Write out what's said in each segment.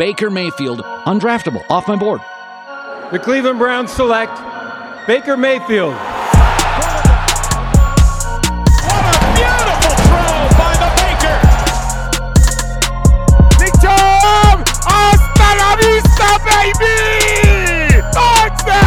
Baker Mayfield, undraftable, off my board. The Cleveland Browns select Baker Mayfield. What a beautiful throw by the Baker. Big Tom! Hasta la vista, baby! Touchdown!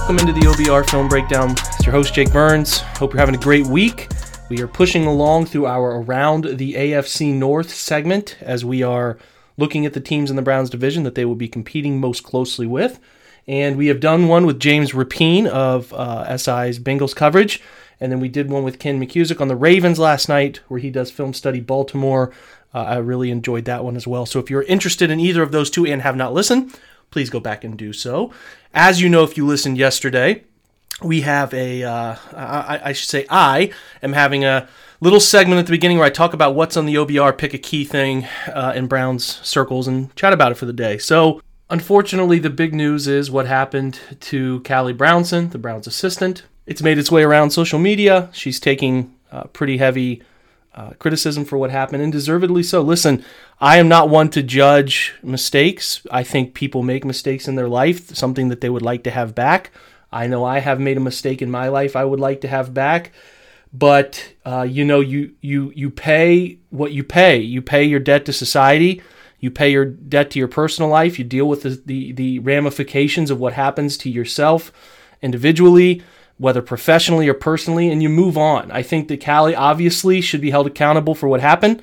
Welcome into the OBR Film Breakdown. It's your host, Jake Burns. Hope you're having a great week. We are pushing along through our Around the AFC North segment as we are looking at the teams in the Browns division that they will be competing most closely with. And we have done one with James Rapien of uh, SI's Bengals coverage. And then we did one with Ken McKusick on the Ravens last night, where he does Film Study Baltimore. Uh, I really enjoyed that one as well. So if you're interested in either of those two and have not listened, please go back and do so. As you know, if you listened yesterday, we have a, uh, I, I should say, I am having a little segment at the beginning where I talk about what's on the OBR, pick a key thing uh, in Browns circles, and chat about it for the day. So, unfortunately, the big news is what happened to Callie Brownson, the Browns assistant. It's made its way around social media. She's taking uh, pretty heavy uh, criticism for what happened, and deservedly so. Listen, I am not one to judge mistakes. I think people make mistakes in their life, something that they would like to have back. I know I have made a mistake in my life I would like to have back, but uh, you know you you you pay what you pay. You pay your debt to society. You pay your debt to your personal life. You deal with the, the, the ramifications of what happens to yourself individually, whether professionally or personally, and you move on. I think that Callie obviously should be held accountable for what happened.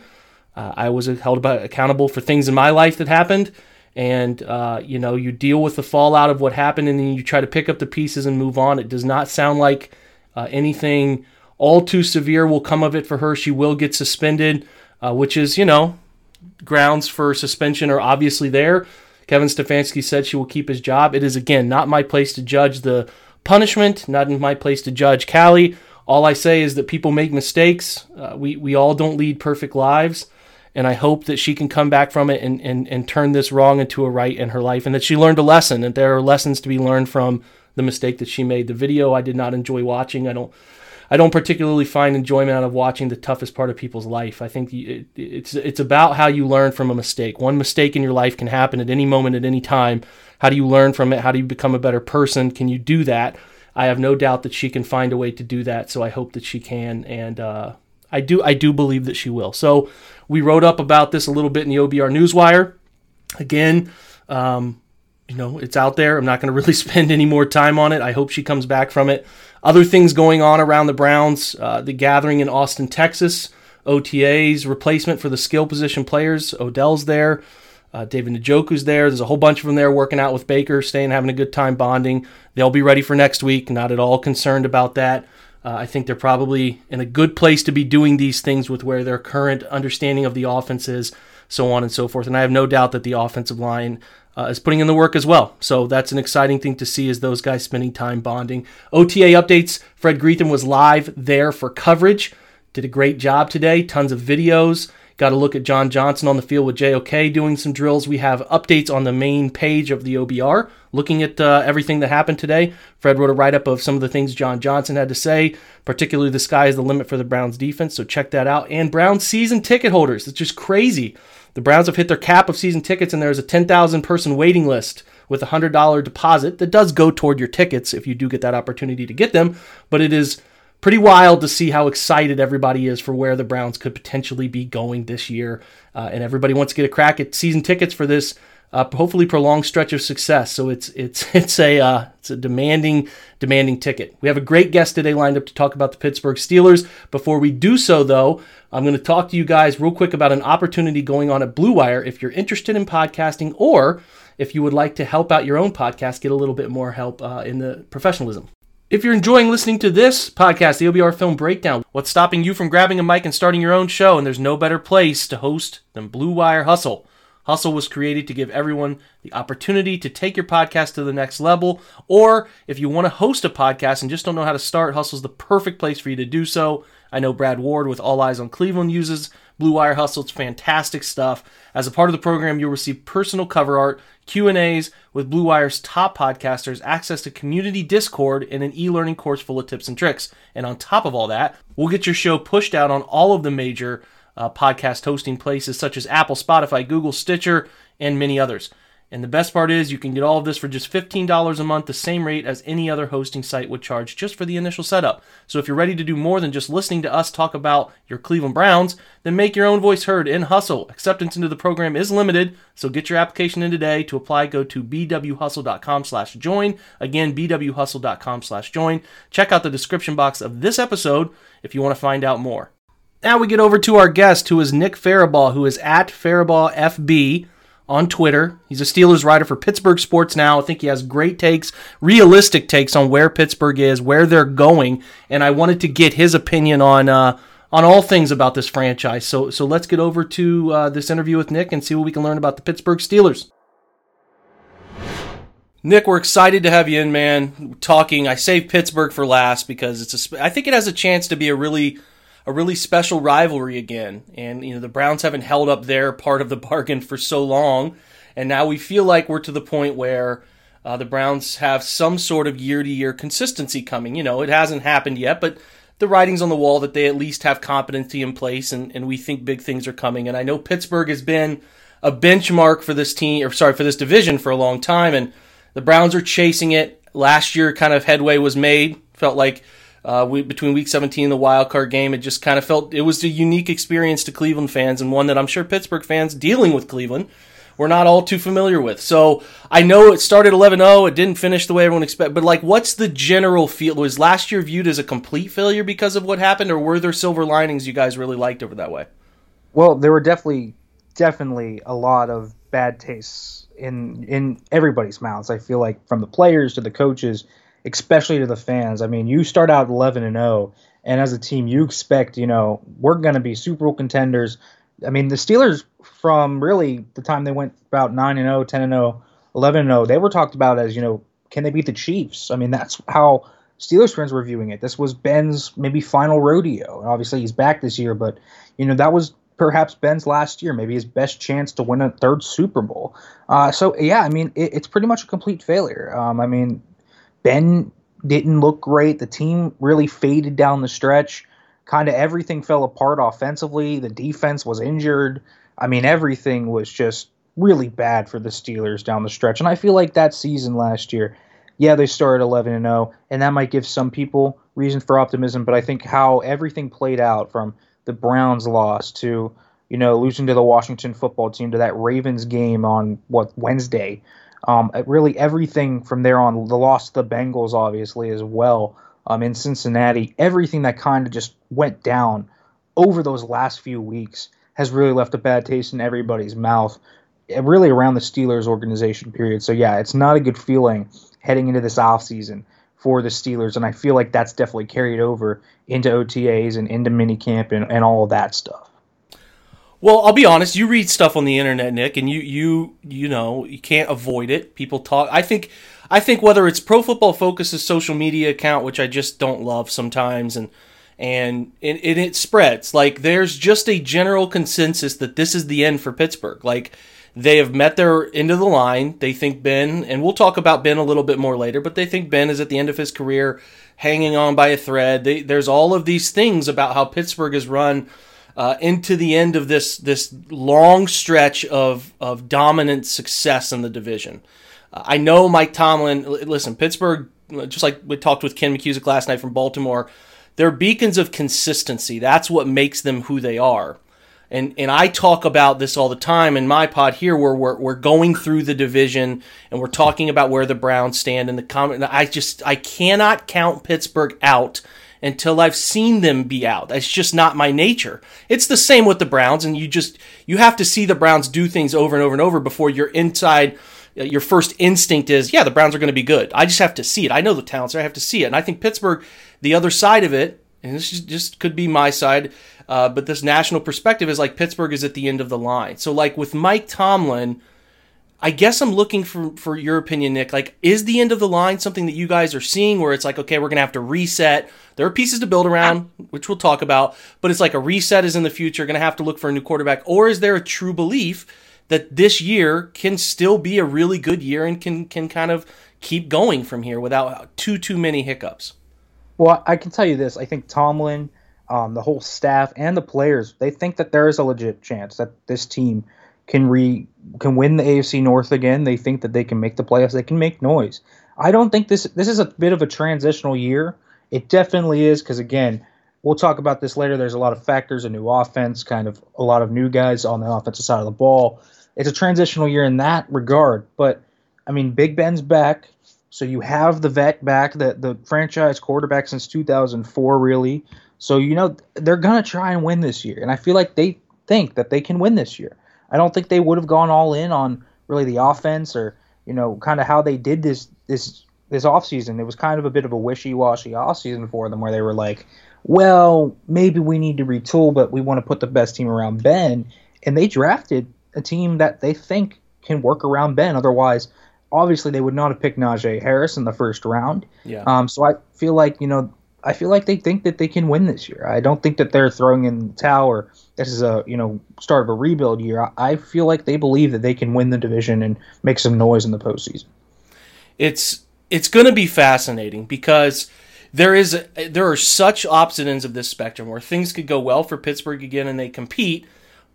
Uh, I was held accountable for things in my life that happened and uh, you know you deal with the fallout of what happened and then you try to pick up the pieces and move on. It does not sound like uh, anything all too severe will come of it for her. She will get suspended uh, which is you know grounds for suspension are obviously there. Kevin stefanski said she will keep his job. It is again not my place to judge the punishment not in my place to judge callie. All i say is that people make mistakes. Uh, we, we all don't lead perfect lives and I hope that she can come back from it and, and, and turn this wrong into a right in her life and that she learned a lesson and there are lessons to be learned from the mistake that she made. The video I did not enjoy watching. I don't I don't particularly find enjoyment out of watching the toughest part of people's life. I think it, it's it's about how you learn from a mistake. One mistake in your life can happen at any moment at any time. How do you learn from it? How do you become a better person? Can you do that? I have no doubt that she can find a way to do that. So I hope that she can, and uh, I do I do believe that she will. So we wrote up about this a little bit in the OBR Newswire. Again, um, you know, it's out there. I'm not going to really spend any more time on it. I hope she comes back from it. Other things going on around the Browns, uh, the gathering in Austin, Texas, OTA's replacement for the skill position players. Odell's there. Uh, David Njoku's there. There's a whole bunch of them there working out with Baker, staying, having a good time bonding. They'll be ready for next week. Not at all concerned about that. Uh, I think they're probably in a good place to be doing these things with where their current understanding of the offense is, so on and so forth. And I have no doubt that the offensive line uh, is putting in the work as well. So that's an exciting thing to see as those guys spending time bonding. OTA updates Fred Greetham was live there for coverage. Did a great job today. Tons of videos. Got a look at John Johnson on the field with JOK doing some drills. We have updates on the main page of the OBR, looking at uh, everything that happened today. Fred wrote a write up of some of the things John Johnson had to say, particularly the sky is the limit for the Browns defense. So check that out. And Browns season ticket holders. It's just crazy. The Browns have hit their cap of season tickets, and there's a 10,000 person waiting list with a $100 deposit that does go toward your tickets if you do get that opportunity to get them. But it is pretty wild to see how excited everybody is for where the Browns could potentially be going this year. Uh, and everybody wants to get a crack at season tickets for this uh, hopefully prolonged stretch of success. So it's it's it's a uh, it's a demanding demanding ticket. We have a great guest today lined up to talk about the Pittsburgh Steelers. Before we do so, though, I'm going to talk to you guys real quick about an opportunity going on at Blue Wire. If you're interested in podcasting, or if you would like to help out your own podcast, get a little bit more help uh, in the professionalism. If you're enjoying listening to this podcast, the OBR Film Breakdown, what's stopping you from grabbing a mic and starting your own show? And there's no better place to host than Blue Wire Hustle. Hustle was created to give everyone the opportunity to take your podcast to the next level. Or if you want to host a podcast and just don't know how to start, Hustle's the perfect place for you to do so. I know Brad Ward with All Eyes on Cleveland uses Blue Wire Hustle. It's fantastic stuff. As a part of the program, you'll receive personal cover art, Q&As with Blue Wire's top podcasters, access to community Discord, and an e-learning course full of tips and tricks. And on top of all that, we'll get your show pushed out on all of the major uh, podcast hosting places such as Apple, Spotify, Google, Stitcher, and many others. And the best part is you can get all of this for just $15 a month, the same rate as any other hosting site would charge just for the initial setup. So if you're ready to do more than just listening to us talk about your Cleveland Browns, then make your own voice heard in Hustle. Acceptance into the program is limited, so get your application in today. To apply, go to bwhustle.com slash join. Again, bwhustle.com slash join. Check out the description box of this episode if you want to find out more. Now we get over to our guest, who is Nick Farabaugh, who is at Farabaugh FB on Twitter. He's a Steelers writer for Pittsburgh Sports Now. I think he has great takes, realistic takes on where Pittsburgh is, where they're going, and I wanted to get his opinion on uh, on all things about this franchise. So so let's get over to uh, this interview with Nick and see what we can learn about the Pittsburgh Steelers. Nick, we're excited to have you in, man. Talking, I saved Pittsburgh for last because it's a. I think it has a chance to be a really a really special rivalry again. And you know the Browns haven't held up their part of the bargain for so long, and now we feel like we're to the point where uh, the Browns have some sort of year-to-year consistency coming. You know, it hasn't happened yet, but the writing's on the wall that they at least have competency in place, and, and we think big things are coming. And I know Pittsburgh has been a benchmark for this team, or sorry, for this division for a long time, and the Browns are chasing it. Last year, kind of headway was made. Felt like uh, we, between week 17 and the wild card game. It just kind of felt it was a unique experience to Cleveland fans and one that I'm sure Pittsburgh fans dealing with Cleveland were not all too familiar with. So I know it started 11-0. It didn't finish the way everyone expected. But like, what's the general feel? Was last year viewed as a complete failure because of what happened, or were there silver linings you guys really liked over that way? Well, there were definitely, definitely a lot of bad tastes in in everybody's mouths. I feel like from the players to the coaches especially to the fans. I mean, you start out 11 and 0, and as a team, you expect, you know, we're going to be Super Bowl contenders. I mean, the Steelers, from really the time they went about 9 and 0, 10 and 0, 11 and 0, they were talked about as, you know, can they beat the Chiefs? I mean, that's how Steelers fans were viewing it. This was Ben's maybe final rodeo. And obviously, he's back this year, but, you know, that was perhaps Ben's last year, maybe his best chance to win a third Super Bowl. Uh, so yeah, I mean, it, it's pretty much a complete failure. Um, I mean, Ben didn't look great. The team really faded down the stretch. Kind of everything fell apart offensively. The defense was injured. I mean, everything was just really bad for the Steelers down the stretch. And I feel like that season last year, yeah, they started 11 and 0, and that might give some people reason for optimism. But I think how everything played out from the Browns loss to you know losing to the Washington football team to that Ravens game on what Wednesday um, really, everything from there on, the loss to the Bengals, obviously, as well um, in Cincinnati, everything that kind of just went down over those last few weeks has really left a bad taste in everybody's mouth, eh, really around the Steelers organization period. So, yeah, it's not a good feeling heading into this offseason for the Steelers, and I feel like that's definitely carried over into OTAs and into minicamp and, and all of that stuff. Well, I'll be honest. You read stuff on the internet, Nick, and you you you know you can't avoid it. People talk. I think I think whether it's Pro Football Focus's social media account, which I just don't love sometimes, and and it, it, it spreads like there's just a general consensus that this is the end for Pittsburgh. Like they have met their end of the line. They think Ben, and we'll talk about Ben a little bit more later, but they think Ben is at the end of his career, hanging on by a thread. They, there's all of these things about how Pittsburgh is run uh, into the end of this this long stretch of of dominant success in the division. Uh, I know Mike Tomlin. Listen, Pittsburgh, just like we talked with Ken McKusick last night from Baltimore, they're beacons of consistency. That's what makes them who they are. And and I talk about this all the time in my pod here, where we're we're going through the division and we're talking about where the Browns stand in the comment. I just I cannot count Pittsburgh out until I've seen them be out. That's just not my nature. It's the same with the Browns, and you just you have to see the Browns do things over and over and over before you're inside. Uh, your first instinct is, yeah, the Browns are going to be good. I just have to see it. I know the talents. I have to see it. And I think Pittsburgh, the other side of it, and this just could be my side, uh, but this national perspective is like Pittsburgh is at the end of the line. So like with Mike Tomlin I guess I'm looking for for your opinion, Nick. Like, is the end of the line something that you guys are seeing where it's like, okay, we're gonna have to reset. There are pieces to build around, which we'll talk about, but it's like a reset is in the future. Gonna have to look for a new quarterback, or is there a true belief that this year can still be a really good year and can can kind of keep going from here without too too many hiccups? Well, I can tell you this. I think Tomlin um, the whole staff and the players, they think that there is a legit chance that this team can re can win the AFC North again. They think that they can make the playoffs. They can make noise. I don't think this this is a bit of a transitional year. It definitely is because again, we'll talk about this later. There's a lot of factors, a new offense, kind of a lot of new guys on the offensive side of the ball. It's a transitional year in that regard. But I mean, Big Ben's back. So you have the vet back, the the franchise quarterback since 2004, really. So you know they're gonna try and win this year, and I feel like they think that they can win this year. I don't think they would have gone all in on really the offense or you know kind of how they did this this this offseason. It was kind of a bit of a wishy-washy offseason for them where they were like, well, maybe we need to retool, but we want to put the best team around Ben, and they drafted a team that they think can work around Ben. Otherwise, obviously they would not have picked Najee Harris in the first round. Yeah. Um, so I feel like you know I feel like they think that they can win this year. I don't think that they're throwing in the towel or this is a you know start of a rebuild year. I feel like they believe that they can win the division and make some noise in the postseason. It's it's going to be fascinating because there is there are such opposite ends of this spectrum where things could go well for Pittsburgh again and they compete,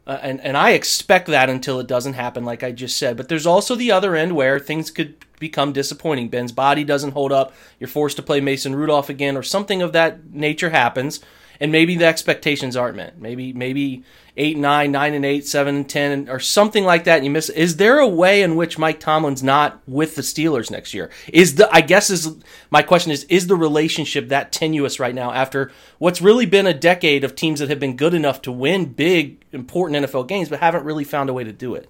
uh, and and I expect that until it doesn't happen, like I just said. But there's also the other end where things could become disappointing. Ben's body doesn't hold up. You're forced to play Mason Rudolph again, or something of that nature happens, and maybe the expectations aren't met. Maybe maybe eight, nine, nine and eight, seven and ten, or something like that. And you miss. Is there a way in which Mike Tomlin's not with the Steelers next year? Is the I guess is my question is is the relationship that tenuous right now after what's really been a decade of teams that have been good enough to win big, important NFL games, but haven't really found a way to do it?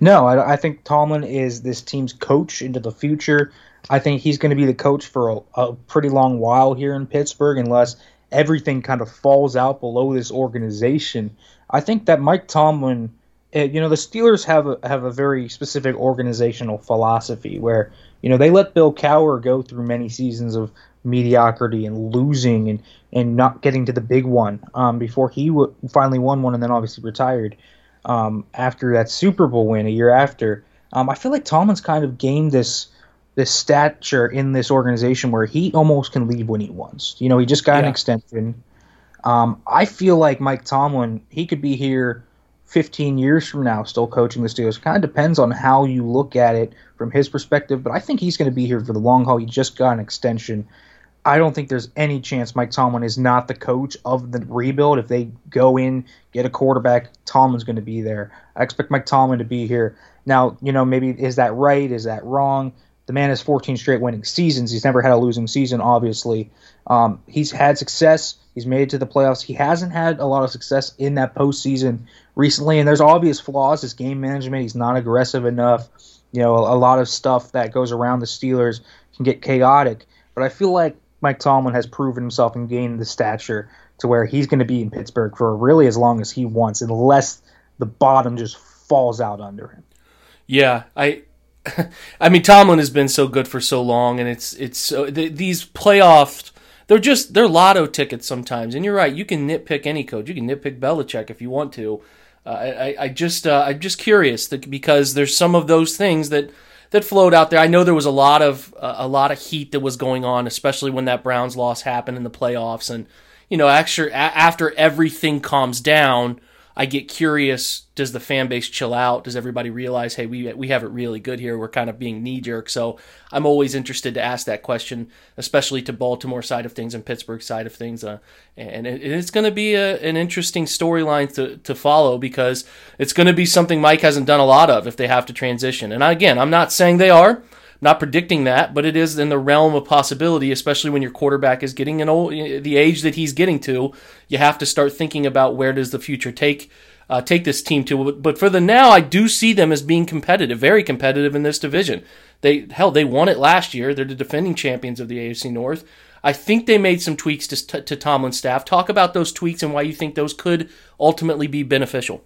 No, I, I think Tomlin is this team's coach into the future. I think he's going to be the coach for a, a pretty long while here in Pittsburgh, unless everything kind of falls out below this organization. I think that Mike Tomlin, eh, you know, the Steelers have a, have a very specific organizational philosophy where you know they let Bill Cowher go through many seasons of mediocrity and losing and and not getting to the big one um, before he w- finally won one and then obviously retired um, after that Super Bowl win a year after. Um, I feel like Tomlin's kind of gained this this stature in this organization where he almost can leave when he wants. You know, he just got yeah. an extension. Um, I feel like Mike Tomlin, he could be here 15 years from now still coaching the Steelers. Kind of depends on how you look at it from his perspective, but I think he's going to be here for the long haul. He just got an extension. I don't think there's any chance Mike Tomlin is not the coach of the rebuild. If they go in, get a quarterback, Tomlin's going to be there. I expect Mike Tomlin to be here. Now, you know, maybe is that right? Is that wrong? The man has 14 straight winning seasons. He's never had a losing season, obviously. Um, he's had success. He's made it to the playoffs. He hasn't had a lot of success in that postseason recently, and there's obvious flaws. His game management, he's not aggressive enough. You know, a, a lot of stuff that goes around the Steelers can get chaotic. But I feel like Mike Tomlin has proven himself and gained the stature to where he's going to be in Pittsburgh for really as long as he wants, unless the bottom just falls out under him. Yeah, I, I mean Tomlin has been so good for so long, and it's it's so these playoffs. They're just they're lotto tickets sometimes, and you're right. You can nitpick any coach. You can nitpick Belichick if you want to. Uh, I, I just uh, I'm just curious because there's some of those things that that flowed out there. I know there was a lot of uh, a lot of heat that was going on, especially when that Browns loss happened in the playoffs. And you know, after after everything calms down, I get curious: Does the fan base chill out? Does everybody realize, hey, we we have it really good here? We're kind of being knee jerk. So I'm always interested to ask that question, especially to Baltimore side of things and Pittsburgh side of things. Uh, and, it, it's going to be a, an interesting storyline to to follow because it's going to be something Mike hasn't done a lot of if they have to transition. And again, I'm not saying they are not predicting that, but it is in the realm of possibility, especially when your quarterback is getting an old the age that he's getting to. You have to start thinking about where does the future take uh, take this team to. But for the now, I do see them as being competitive, very competitive in this division. They hell, they won it last year. They're the defending champions of the AFC North. I think they made some tweaks to, to Tomlin's staff. Talk about those tweaks and why you think those could ultimately be beneficial.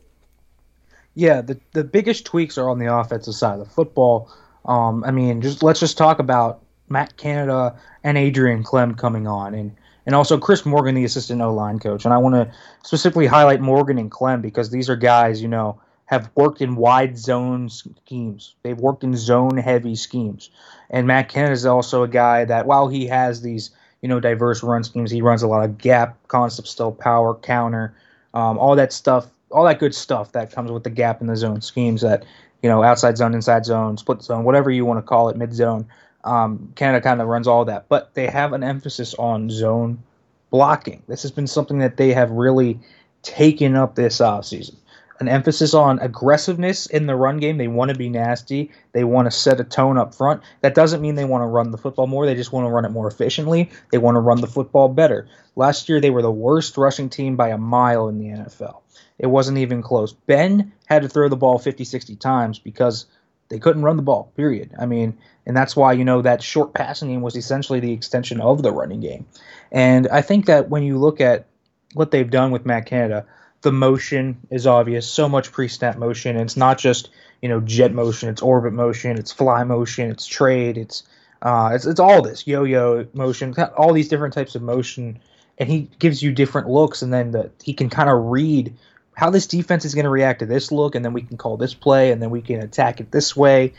Yeah, the the biggest tweaks are on the offensive side of the football. Um, I mean, just let's just talk about Matt Canada and Adrian Klemm coming on, and and also Chris Morgan, the assistant O line coach. And I want to specifically highlight Morgan and Klemm because these are guys, you know, have worked in wide zone schemes. They've worked in zone heavy schemes. And Matt Canada is also a guy that, while he has these, you know diverse run schemes. He runs a lot of gap concepts, still power counter, um, all that stuff, all that good stuff that comes with the gap in the zone schemes that you know outside zone, inside zone, split zone, whatever you want to call it, mid zone. Um, Canada kind of runs all that, but they have an emphasis on zone blocking. This has been something that they have really taken up this offseason an emphasis on aggressiveness in the run game. They want to be nasty. They want to set a tone up front. That doesn't mean they want to run the football more. They just want to run it more efficiently. They want to run the football better. Last year, they were the worst rushing team by a mile in the NFL. It wasn't even close. Ben had to throw the ball 50, 60 times because they couldn't run the ball, period. I mean, and that's why, you know, that short passing game was essentially the extension of the running game. And I think that when you look at what they've done with Matt Canada, the motion is obvious. So much pre-snap motion. And it's not just you know jet motion. It's orbit motion. It's fly motion. It's trade. It's uh, it's it's all this yo-yo motion. All these different types of motion, and he gives you different looks, and then the, he can kind of read how this defense is going to react to this look, and then we can call this play, and then we can attack it this way.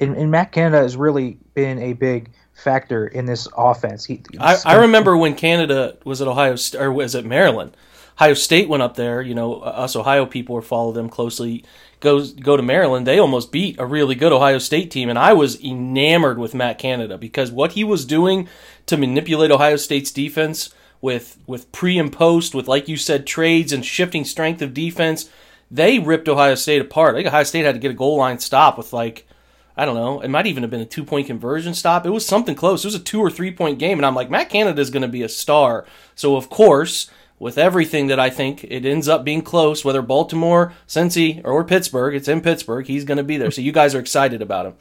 And, and Matt Canada has really been a big factor in this offense. He, I, I remember when Canada was at Ohio or was it Maryland Ohio State went up there. You know, us Ohio people were follow them closely. Goes go to Maryland. They almost beat a really good Ohio State team, and I was enamored with Matt Canada because what he was doing to manipulate Ohio State's defense with with pre and post, with like you said, trades and shifting strength of defense. They ripped Ohio State apart. I think Ohio State had to get a goal line stop with like I don't know. It might even have been a two point conversion stop. It was something close. It was a two or three point game, and I'm like, Matt Canada is going to be a star. So of course with everything that I think it ends up being close, whether Baltimore, Cincy, or Pittsburgh. It's in Pittsburgh. He's going to be there. So you guys are excited about him.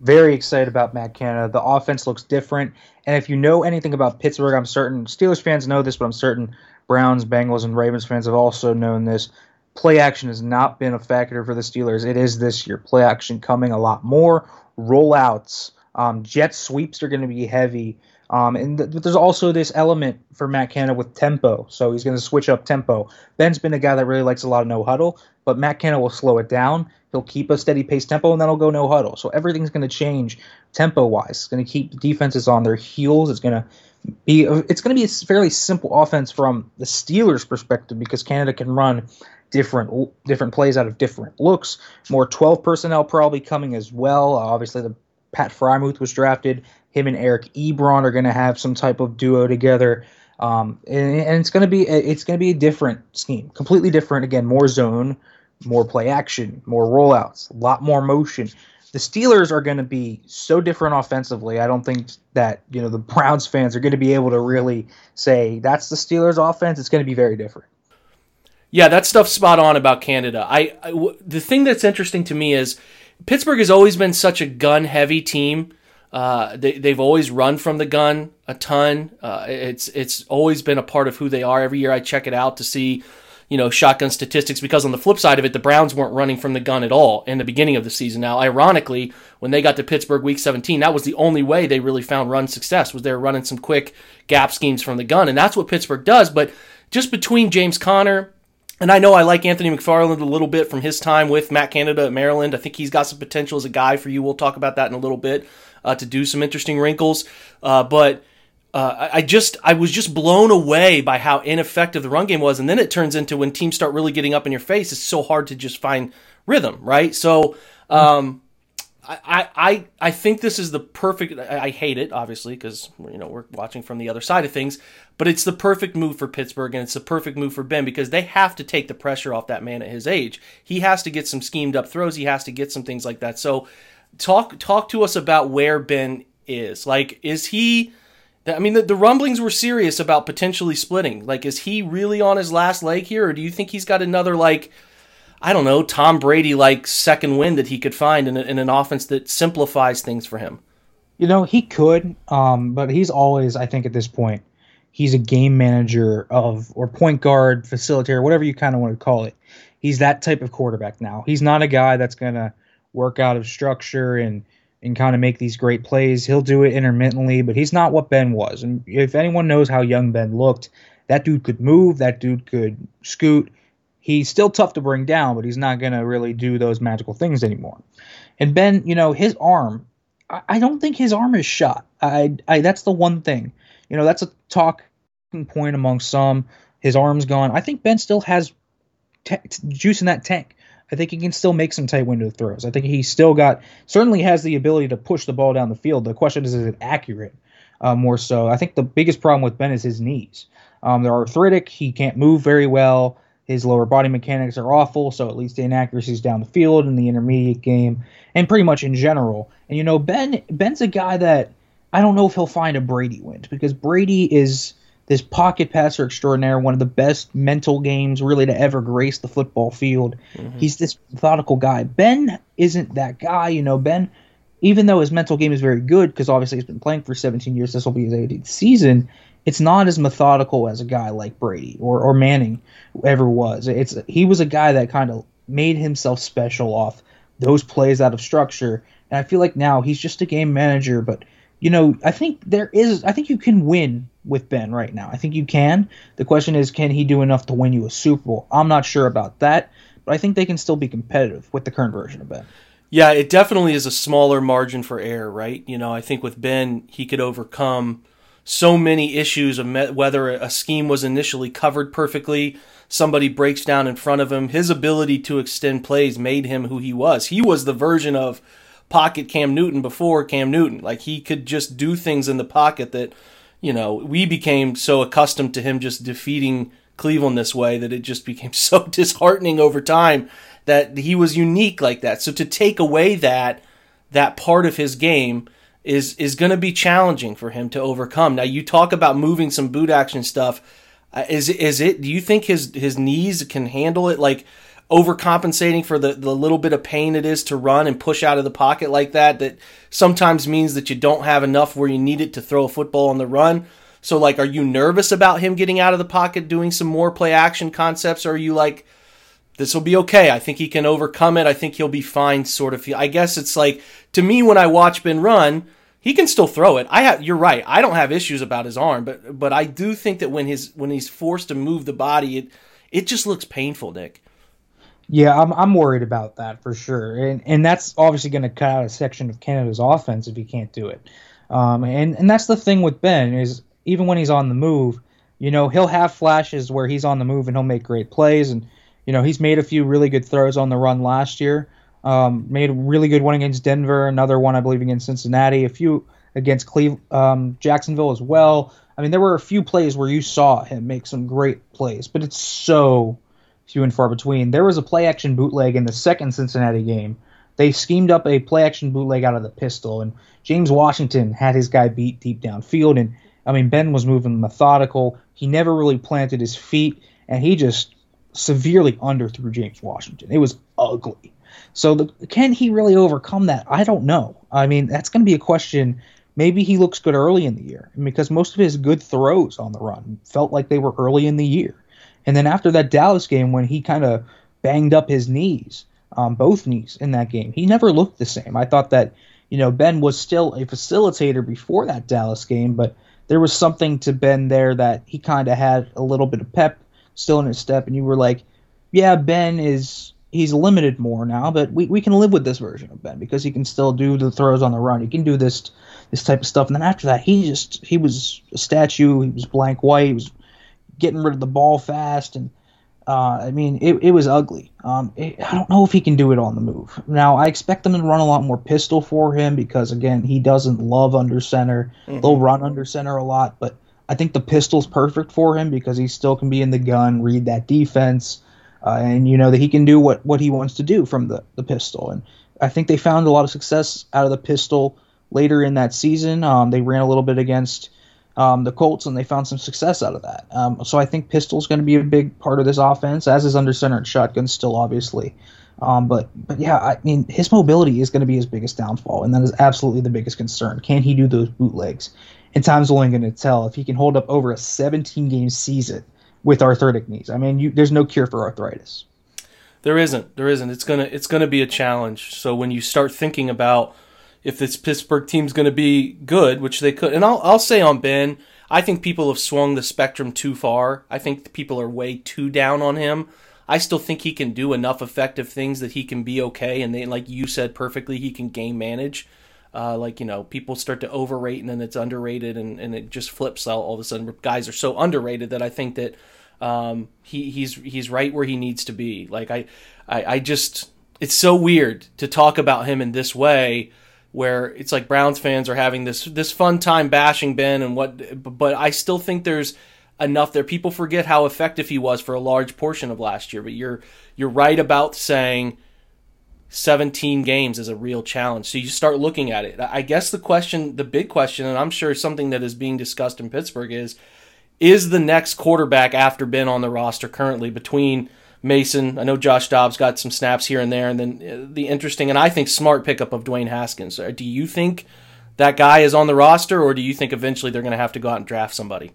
Very excited about Matt Canada. The offense looks different. And if you know anything about Pittsburgh, I'm certain Steelers fans know this, but I'm certain Browns, Bengals, and Ravens fans have also known this. Play action has not been a factor for the Steelers. It is this year. Play action coming a lot more. Rollouts, um, jet sweeps are going to be heavy. Um, and th- there's also this element for Matt Canada with tempo, so he's going to switch up tempo. Ben's been a guy that really likes a lot of no huddle, but Matt Canada will slow it down. He'll keep a steady pace tempo, and then he'll go no huddle. So everything's going to change tempo wise. It's going to keep defenses on their heels. It's going to be it's going to be a fairly simple offense from the Steelers' perspective because Canada can run different different plays out of different looks. More 12 personnel probably coming as well. Uh, obviously, the Pat Freiermuth was drafted him and Eric Ebron are going to have some type of duo together. Um, and, and, it's going to be it's going to be a different scheme, completely different. Again, more zone, more play action, more rollouts, a lot more motion. The Steelers are going to be so different offensively. I don't think that you know the Browns fans are going to be able to really say that's the Steelers' offense. It's going to be very different. Yeah, that stuff's spot on about Canada. I, I w- the thing that's interesting to me is Pittsburgh has always been such a gun heavy team uh, they, they've always run from the gun a ton. Uh, it's it's always been a part of who they are. Every year I check it out to see, you know, shotgun statistics because on the flip side of it, the Browns weren't running from the gun at all in the beginning of the season. Now, ironically, when they got to Pittsburgh Week 17, that was the only way they really found run success was they were running some quick gap schemes from the gun, and that's what Pittsburgh does. But just between James Conner and I know I like Anthony McFarland a little bit from his time with Matt Canada at Maryland. I think he's got some potential as a guy for you. We'll talk about that in a little bit uh, to do some interesting wrinkles. Uh, but uh, I just I was just blown away by how ineffective the run game was, and then it turns into when teams start really getting up in your face, it's so hard to just find rhythm, right? So. Um, I, I I think this is the perfect. I, hate it obviously because you know we're watching from the other side of things, but it's the perfect move for Pittsburgh and it's the perfect move for Ben because they have to take the pressure off that man at his age. He has to get some schemed up throws. He has to get some things like that. So talk talk to us about where Ben is. Like, is he? I mean, the, the, rumblings were serious about potentially splitting. Like, is he really on his last leg here, or do you think he's got another like, I don't know, Tom Brady like second wind that he could find in, a, in an offense that simplifies things for him? You know, he could, um, but he's always, I think, at this point, he's a game manager of or point guard, facilitator, whatever you kind of want to call it. He's that type of quarterback now. He's not a guy that's gonna work out of structure and and kind of make these great plays. He'll do it intermittently, but he's not what Ben was. And if anyone knows how young Ben looked, that dude could move, that dude could scoot. He's still tough to bring down, but he's not going to really do those magical things anymore. And Ben, you know, his arm, I, I don't think his arm is shot. I, I that's the one thing. you know, that's a talking point among some. His arm's gone. I think Ben still has t- juice in that tank. I think he can still make some tight window throws. I think he still got certainly has the ability to push the ball down the field. The question is, is it accurate? Uh, more so, I think the biggest problem with Ben is his knees. Um, they're arthritic. He can't move very well. His lower body mechanics are awful, so it leads to inaccuracies down the field in the intermediate game and pretty much in general. And you know, Ben Ben's a guy that I don't know if he'll find a Brady win because Brady is this pocket passer extraordinaire, one of the best mental games really to ever grace the football field. Mm-hmm. He's this methodical guy. Ben isn't that guy, you know. Ben, even though his mental game is very good, because obviously he's been playing for 17 years, this will be his 18th season. It's not as methodical as a guy like Brady or, or Manning ever was. It's he was a guy that kind of made himself special off those plays out of structure, and I feel like now he's just a game manager, but you know, I think there is. I think you can win with Ben right now. I think you can. The question is, can he do enough to win you a Super Bowl? I'm not sure about that, but I think they can still be competitive with the current version of Ben. Yeah, it definitely is a smaller margin for error, right? You know, I think with Ben, he could overcome so many issues of whether a scheme was initially covered perfectly, somebody breaks down in front of him. His ability to extend plays made him who he was. He was the version of pocket Cam Newton before Cam Newton. Like he could just do things in the pocket that, you know, we became so accustomed to him just defeating Cleveland this way that it just became so disheartening over time that he was unique like that. So to take away that that part of his game is is going to be challenging for him to overcome. Now you talk about moving some boot action stuff. Uh, is is it? Do you think his his knees can handle it? Like overcompensating for the, the little bit of pain it is to run and push out of the pocket like that that sometimes means that you don't have enough where you need it to throw a football on the run. So like are you nervous about him getting out of the pocket doing some more play action concepts or are you like this will be okay. I think he can overcome it. I think he'll be fine sort of. I guess it's like to me when I watch Ben run, he can still throw it. I have you're right. I don't have issues about his arm, but but I do think that when his when he's forced to move the body, it it just looks painful, Nick. Yeah, I'm I'm worried about that for sure, and and that's obviously going to cut out a section of Canada's offense if he can't do it. Um, and and that's the thing with Ben is even when he's on the move, you know, he'll have flashes where he's on the move and he'll make great plays, and you know he's made a few really good throws on the run last year. Um, made a really good one against Denver, another one I believe against Cincinnati, a few against Cleve, um, Jacksonville as well. I mean, there were a few plays where you saw him make some great plays, but it's so few and far between. There was a play action bootleg in the second Cincinnati game. They schemed up a play action bootleg out of the pistol, and James Washington had his guy beat deep downfield. And I mean, Ben was moving methodical. He never really planted his feet, and he just severely underthrew James Washington. It was ugly. So the, can he really overcome that? I don't know. I mean, that's going to be a question. Maybe he looks good early in the year because most of his good throws on the run felt like they were early in the year. And then after that Dallas game, when he kind of banged up his knees, um, both knees in that game, he never looked the same. I thought that, you know, Ben was still a facilitator before that Dallas game, but there was something to Ben there that he kind of had a little bit of pep still in his step. And you were like, yeah, Ben is. He's limited more now, but we, we can live with this version of Ben because he can still do the throws on the run. He can do this this type of stuff. And then after that, he just he was a statue. He was blank white. He was getting rid of the ball fast, and uh, I mean, it, it was ugly. Um, it, I don't know if he can do it on the move. Now, I expect them to run a lot more pistol for him because, again, he doesn't love under center. Mm-hmm. They'll run under center a lot, but I think the pistol's perfect for him because he still can be in the gun, read that defense, uh, and you know that he can do what, what he wants to do from the, the pistol. And I think they found a lot of success out of the pistol later in that season. Um, they ran a little bit against um, the Colts, and they found some success out of that. Um, so I think pistol's going to be a big part of this offense, as is under center and shotgun still, obviously. Um, but but yeah, I mean his mobility is going to be his biggest downfall, and that is absolutely the biggest concern. Can he do those bootlegs? And time's only going to tell if he can hold up over a 17 game season with arthritic knees. I mean, you, there's no cure for arthritis. There isn't. There isn't. It's gonna it's gonna be a challenge. So when you start thinking about if this Pittsburgh team's going to be good, which they could. And I'll, I'll say on Ben, I think people have swung the spectrum too far. I think people are way too down on him. I still think he can do enough effective things that he can be okay. And they, like you said perfectly, he can game manage. Uh, like you know, people start to overrate and then it's underrated, and, and it just flips out all of a sudden. Guys are so underrated that I think that um, he he's he's right where he needs to be. Like I, I I just it's so weird to talk about him in this way where it's like Browns fans are having this this fun time bashing Ben and what but I still think there's enough there. People forget how effective he was for a large portion of last year but you're you're right about saying 17 games is a real challenge. So you start looking at it. I guess the question the big question and I'm sure something that is being discussed in Pittsburgh is is the next quarterback after Ben on the roster currently between Mason. I know Josh Dobbs got some snaps here and there, and then uh, the interesting and I think smart pickup of Dwayne Haskins. Uh, do you think that guy is on the roster, or do you think eventually they're going to have to go out and draft somebody?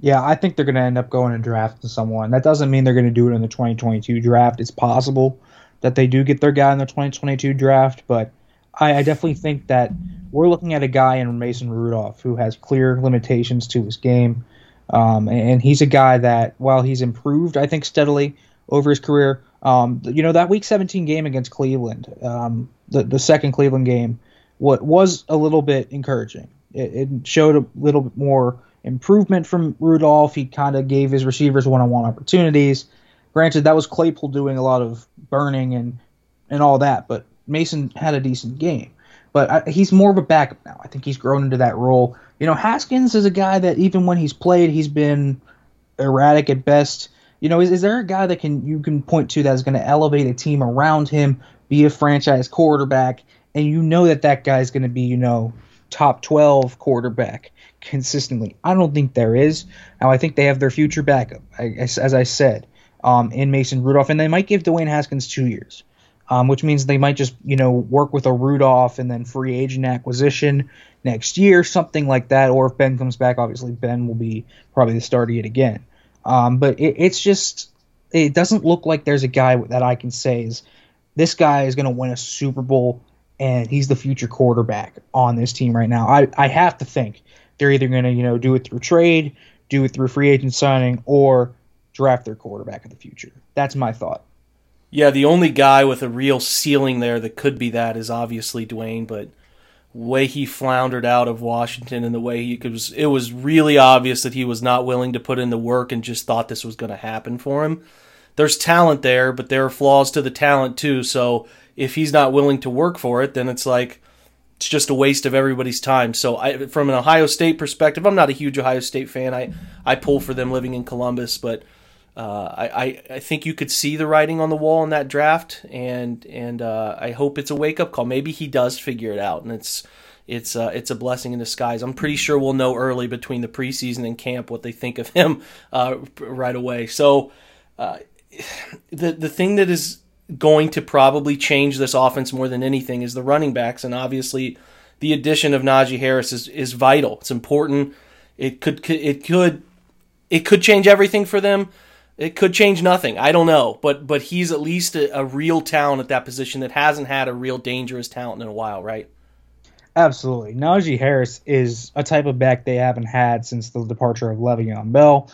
Yeah, I think they're going to end up going and drafting someone. That doesn't mean they're going to do it in the 2022 draft. It's possible that they do get their guy in the 2022 draft, but I, I definitely think that we're looking at a guy in Mason Rudolph who has clear limitations to his game. Um, and he's a guy that, while he's improved, I think, steadily over his career, um, you know, that Week 17 game against Cleveland, um, the, the second Cleveland game, what was a little bit encouraging. It, it showed a little bit more improvement from Rudolph. He kind of gave his receivers one-on-one opportunities. Granted, that was Claypool doing a lot of burning and and all that, but Mason had a decent game. But I, he's more of a backup now. I think he's grown into that role. You know, Haskins is a guy that even when he's played, he's been erratic at best. You know, is, is there a guy that can you can point to that's going to elevate a team around him, be a franchise quarterback, and you know that that guy's going to be, you know, top 12 quarterback consistently? I don't think there is. Now, I think they have their future backup, as, as I said, um, in Mason Rudolph, and they might give Dwayne Haskins two years. Um, which means they might just, you know, work with a Rudolph and then free agent acquisition next year, something like that. Or if Ben comes back, obviously Ben will be probably the starter yet again. Um, but it, it's just it doesn't look like there's a guy that I can say is this guy is going to win a Super Bowl and he's the future quarterback on this team right now. I, I have to think they're either going to you know do it through trade, do it through free agent signing, or draft their quarterback of the future. That's my thought. Yeah, the only guy with a real ceiling there that could be that is obviously Dwayne, but way he floundered out of Washington and the way he was it was really obvious that he was not willing to put in the work and just thought this was going to happen for him. There's talent there, but there are flaws to the talent too. So if he's not willing to work for it, then it's like it's just a waste of everybody's time. So I, from an Ohio State perspective, I'm not a huge Ohio State fan. I I pull for them living in Columbus, but uh, I, I think you could see the writing on the wall in that draft, and and uh, I hope it's a wake up call. Maybe he does figure it out, and it's it's uh, it's a blessing in disguise. I'm pretty sure we'll know early between the preseason and camp what they think of him uh, right away. So uh, the the thing that is going to probably change this offense more than anything is the running backs, and obviously the addition of Najee Harris is is vital. It's important. It could it could it could change everything for them it could change nothing. I don't know, but but he's at least a, a, real talent at that position that hasn't had a real dangerous talent in a while, right? Absolutely. Najee Harris is a type of back they haven't had since the departure of Le'Veon Bell,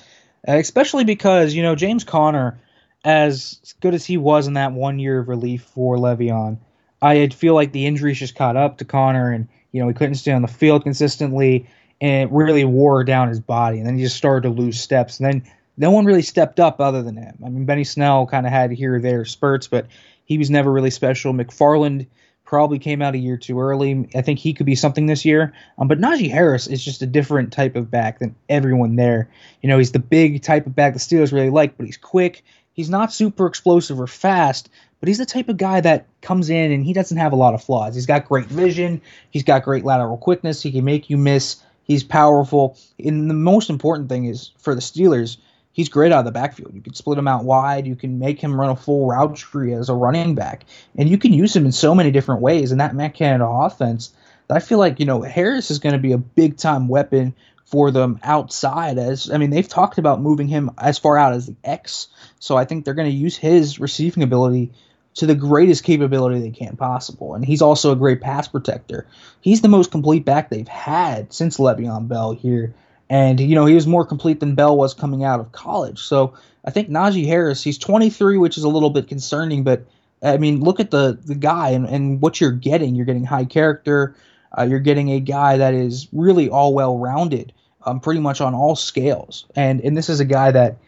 uh, especially because you know James Conner, as good as he was in that one year of relief for Le'Veon, I feel like the injuries just caught up to Conner, and you know he couldn't stay on the field consistently, and it really wore down his body, and then he just started to lose steps, and then no one really stepped up other than him. I mean, Benny Snell kind of had here or there spurts, but he was never really special. McFarland probably came out a year too early. I think he could be something this year. Um, but Najee Harris is just a different type of back than everyone there. You know, he's the big type of back the Steelers really like, but he's quick. He's not super explosive or fast, but he's the type of guy that comes in and he doesn't have a lot of flaws. He's got great vision. He's got great lateral quickness. He can make you miss. He's powerful. And the most important thing is for the Steelers – he's great out of the backfield. You can split him out wide. You can make him run a full route tree as a running back, and you can use him in so many different ways. And that Matt Canada offense, I feel like you know Harris is going to be a big time weapon for them outside. As I mean, they've talked about moving him as far out as the X, so I think they're going to use his receiving ability to the greatest capability they can possible. And he's also a great pass protector. He's the most complete back they've had since Le'Veon Bell here and you know he was more complete than Bell was coming out of college. So I think Najee Harris, he's 23, which is a little bit concerning, but I mean look at the the guy and, and what you're getting. You're getting high character. Uh, you're getting a guy that is really all well rounded, um, pretty much on all scales. And and this is a guy that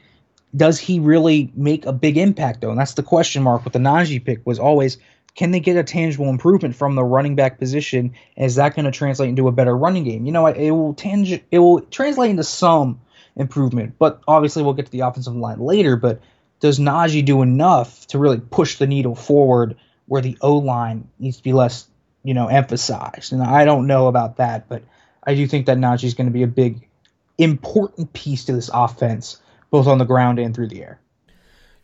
does he really make a big impact though? And that's the question mark with the Najee pick was always can they get a tangible improvement from the running back position? Is that going to translate into a better running game? You know, it will tang- it will translate into some improvement, but obviously we'll get to the offensive line later. But does Najee do enough to really push the needle forward where the O line needs to be less, you know, emphasized? And I don't know about that, but I do think that Najee is going to be a big, important piece to this offense, both on the ground and through the air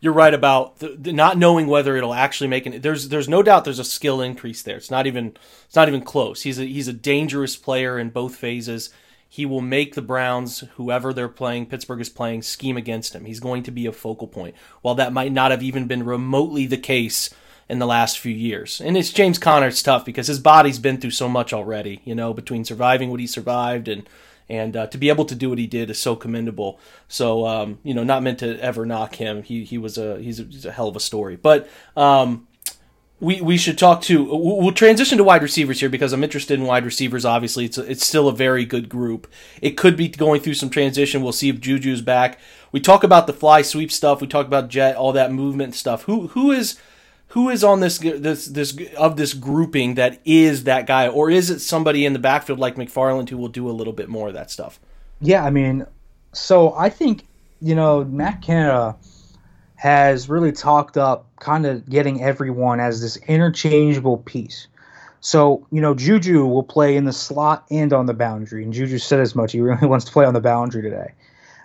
you're right about the, the not knowing whether it'll actually make an. There's there's no doubt there's a skill increase there. It's not even it's not even close. He's a he's a dangerous player in both phases. He will make the Browns, whoever they're playing, Pittsburgh is playing, scheme against him. He's going to be a focal point. While that might not have even been remotely the case in the last few years. And it's James Conner. It's tough because his body's been through so much already. You know, between surviving what he survived and and uh, to be able to do what he did is so commendable. So um, you know, not meant to ever knock him. He he was a he's a, he's a hell of a story. But um, we we should talk to. We'll transition to wide receivers here because I'm interested in wide receivers. Obviously, it's a, it's still a very good group. It could be going through some transition. We'll see if Juju's back. We talk about the fly sweep stuff. We talk about jet, all that movement stuff. Who who is who is on this this this of this grouping that is that guy, or is it somebody in the backfield like McFarland who will do a little bit more of that stuff? Yeah, I mean, so I think you know Matt Canada has really talked up kind of getting everyone as this interchangeable piece. So, you know, Juju will play in the slot and on the boundary. And Juju said as much. He really wants to play on the boundary today.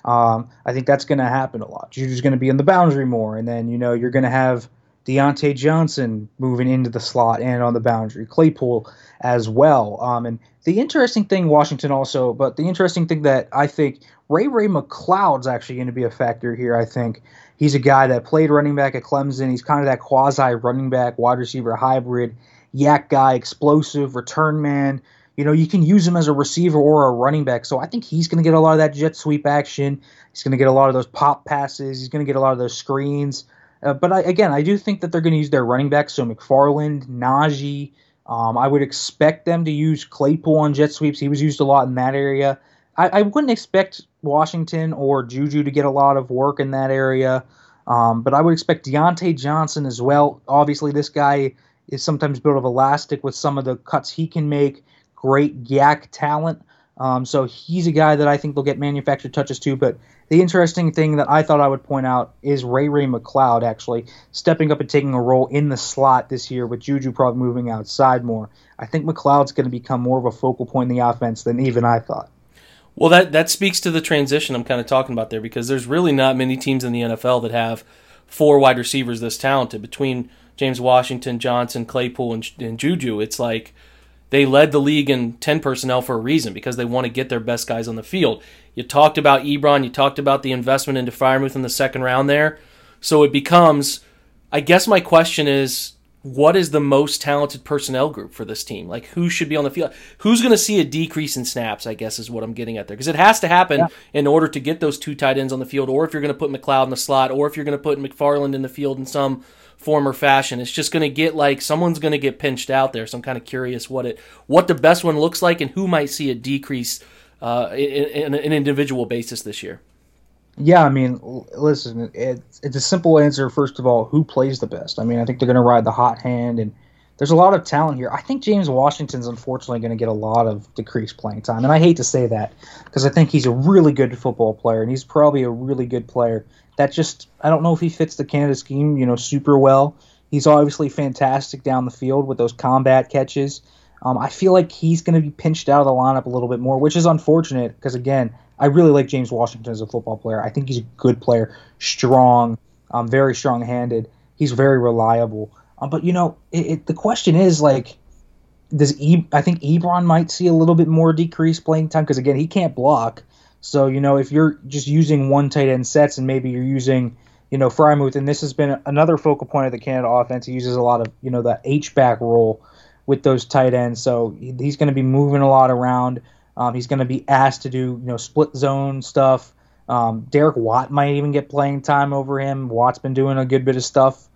Um, I think that's going to happen a lot. Juju's going to be in the boundary more. And then, you know, you're going to have Diontae Johnson moving into the slot and on the boundary, Claypool as well. Um, and the interesting thing, Washington also, but the interesting thing that I think Ray Ray McCloud's actually going to be a factor here. I think he's a guy that played running back at Clemson. He's kind of that quasi running back, wide receiver hybrid, YAC guy, explosive, return man. You know, you can use him as a receiver or a running back. So I think he's going to get a lot of that jet sweep action. He's going to get a lot of those pop passes. He's going to get a lot of those screens. Uh, but I, again, I do think that they're going to use their running backs. So McFarland, Najee. Um, I would expect them to use Claypool on jet sweeps. He was used a lot in that area. I, I wouldn't expect Washington or Juju to get a lot of work in that area. Um, but I would expect Diontae Johnson as well. Obviously, this guy is sometimes built of elastic with some of the cuts he can make. Great YAC talent. Um, so he's a guy that I think they'll get manufactured touches to, But the interesting thing that I thought I would point out is Ray Ray McCloud actually stepping up and taking a role in the slot this year with Juju probably moving outside more. I think McCloud's going to become more of a focal point in the offense than even I thought. Well, that that speaks to the transition I'm kind of talking about there because there's really not many teams in the NFL that have four wide receivers this talented between James Washington, Johnson, Claypool, and, and Juju. It's like they led the league in 10 personnel for a reason because they want to get their best guys on the field. You talked about Ebron, you talked about the investment into Freiermuth in the second round there. So it becomes, I guess my question is, what is the most talented personnel group for this team? Like, who should be on the field? Who's going to see a decrease in snaps? I guess is what I'm getting at there because it has to happen yeah. in order to get those two tight ends on the field, or if you're going to put McCloud in the slot, or if you're going to put McFarland in the field in some form or fashion. It's just going to get like someone's going to get pinched out there. So I'm kind of curious what it what the best one looks like and who might see a decrease uh, in, in an individual basis this year. Yeah, I mean, listen, it's it's a simple answer. First of all, who plays the best? I mean, I think they're going to ride the hot hand, and there's a lot of talent here. I think James Washington's unfortunately going to get a lot of decreased playing time, and I hate to say that because I think he's a really good football player, and he's probably a really good player that just I don't know if he fits the Canada scheme, you know, super well. He's obviously fantastic down the field with those combat catches. Um, I feel like he's going to be pinched out of the lineup a little bit more, which is unfortunate because again, I really like James Washington as a football player. I think he's a good player, strong, um, very strong-handed. He's very reliable. Um, but you know, it, it, the question is like, does e- I think Ebron might see a little bit more decreased playing time because again, he can't block. So, you know, if you're just using one tight end sets and maybe you're using, you know, Freiermuth, and this has been another focal point of the Canada offense. He uses a lot of, you know, the H back role with those tight ends. So he's going to be moving a lot around. Um, he's going to be asked to do, you know, split zone stuff. Um, Derek Watt might even get playing time over him. Watt's been doing a good bit of stuff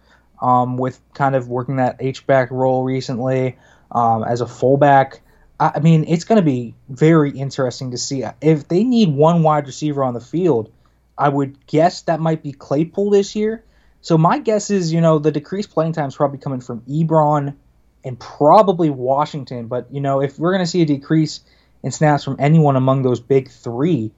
um, with kind of working that H back role recently um, as a fullback. I mean, it's going to be very interesting to see if they need one wide receiver on the field. I would guess that might be Claypool this year. So my guess is, you know, the decreased playing time is probably coming from Ebron and probably Washington. But you know, if we're going to see a decrease in snaps from anyone among those big three,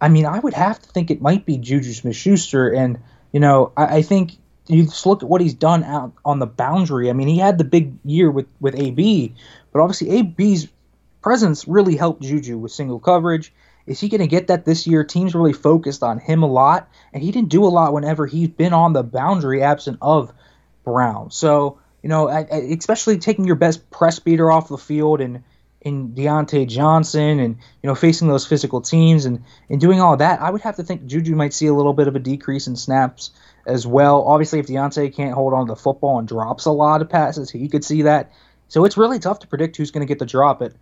I mean, I would have to think it might be Juju Smith-Schuster. And you know, I, I think you just look at what he's done out on the boundary. I mean, he had the big year with with AB, but obviously AB's presence really helped Juju with single coverage. Is he going to get that this year? Teams really focused on him a lot, and he didn't do a lot whenever he's been on the boundary absent of Brown. So, you know, especially taking your best press beater off the field and in Diontae Johnson and, you know, facing those physical teams and, and doing all that, I would have to think Juju might see a little bit of a decrease in snaps as well. Obviously, if Diontae can't hold on to the football and drops a lot of passes, he could see that. So it's really tough to predict who's going to get the drop. But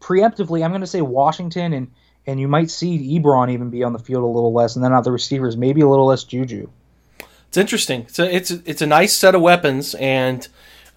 preemptively, I'm going to say Washington, and and you might see Ebron even be on the field a little less, and then other receivers maybe a little less Juju. It's interesting. It's a, it's it's a nice set of weapons, and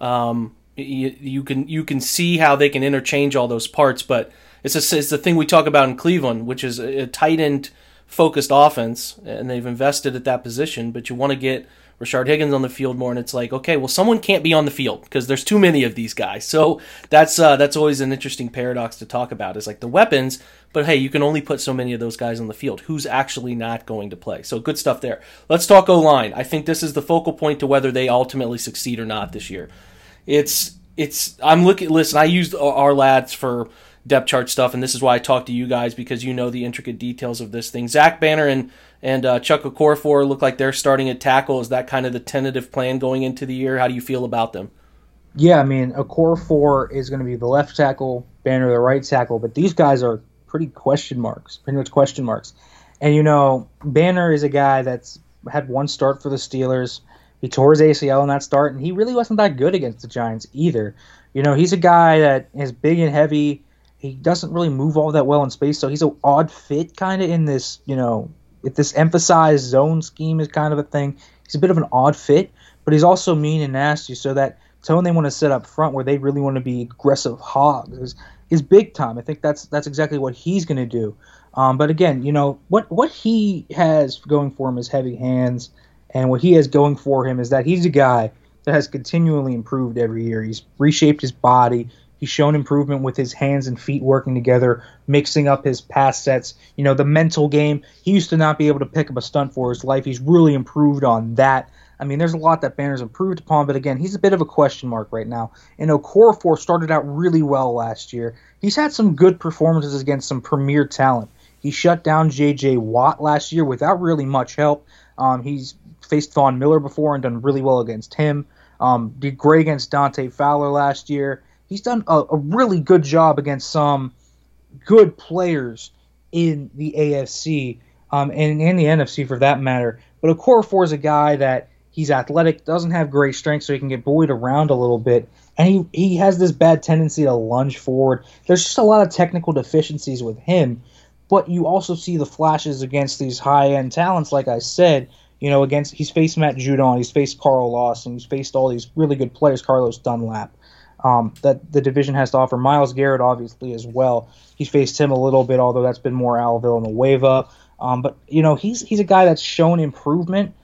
um, you, you can you can see how they can interchange all those parts. But it's a, it's the thing we talk about in Cleveland, which is a tight end focused offense, and they've invested at that position. But you want to get Rashard Higgins on the field more, and it's like, okay, well, someone can't be on the field because there's too many of these guys. So that's uh, that's always an interesting paradox to talk about. Is like the weapons, but hey, you can only put so many of those guys on the field. Who's actually not going to play? So good stuff there. Let's talk O line. I think this is the focal point to whether they ultimately succeed or not this year. It's it's I'm looking. Listen, I used Ourlads for depth chart stuff, and this is why I talk to you guys because you know the intricate details of this thing. Zach Banner and and uh, Chuck Okorafor look like they're starting at tackle. Is that kind of the tentative plan going into the year? How do you feel about them? Yeah, I mean, Okorafor is going to be the left tackle, Banner the right tackle, but these guys are pretty question marks, pretty much question marks. And you know, Banner is a guy that's had one start for the Steelers. He tore his ACL in that start, and he really wasn't that good against the Giants either. You know, he's a guy that is big and heavy he doesn't really move all that well in space, so he's an odd fit kind of in this, you know, if this emphasized zone scheme is kind of a thing. He's a bit of an odd fit, but he's also mean and nasty. So that tone they want to set up front, where they really want to be aggressive hogs, is, is big time. I think that's that's exactly what he's going to do. Um, but again, you know what what he has going for him is heavy hands, and what he has going for him is that he's a guy that has continually improved every year. He's reshaped his body. He's shown improvement with his hands and feet working together, mixing up his pass sets. You know, the mental game. He used to not be able to pick up a stunt for his life. He's really improved on that. I mean, there's a lot that Banner's improved upon, but again, he's a bit of a question mark right now. And Okorafor started out really well last year. He's had some good performances against some premier talent. He shut down J.J. Watt last year without really much help. Um, he's faced Von Miller before and done really well against him. Um, did great against Dante Fowler last year he's done a, a really good job against some good players in the AFC um, and in the NFC for that matter. But Okorafor is a guy that he's athletic, doesn't have great strength, so he can get buoyed around a little bit. And he, he has this bad tendency to lunge forward. There's just a lot of technical deficiencies with him. But you also see the flashes against these high end talents, like I said. You know, against he's faced Matt Judon, he's faced Carl Lawson, he's faced all these really good players, Carlos Dunlap um, that the division has to offer. Myles Garrett, obviously, as well. He's faced him a little bit, although that's been more Al Villanueva. Um, but you know, he's he's a guy that's shown improvement,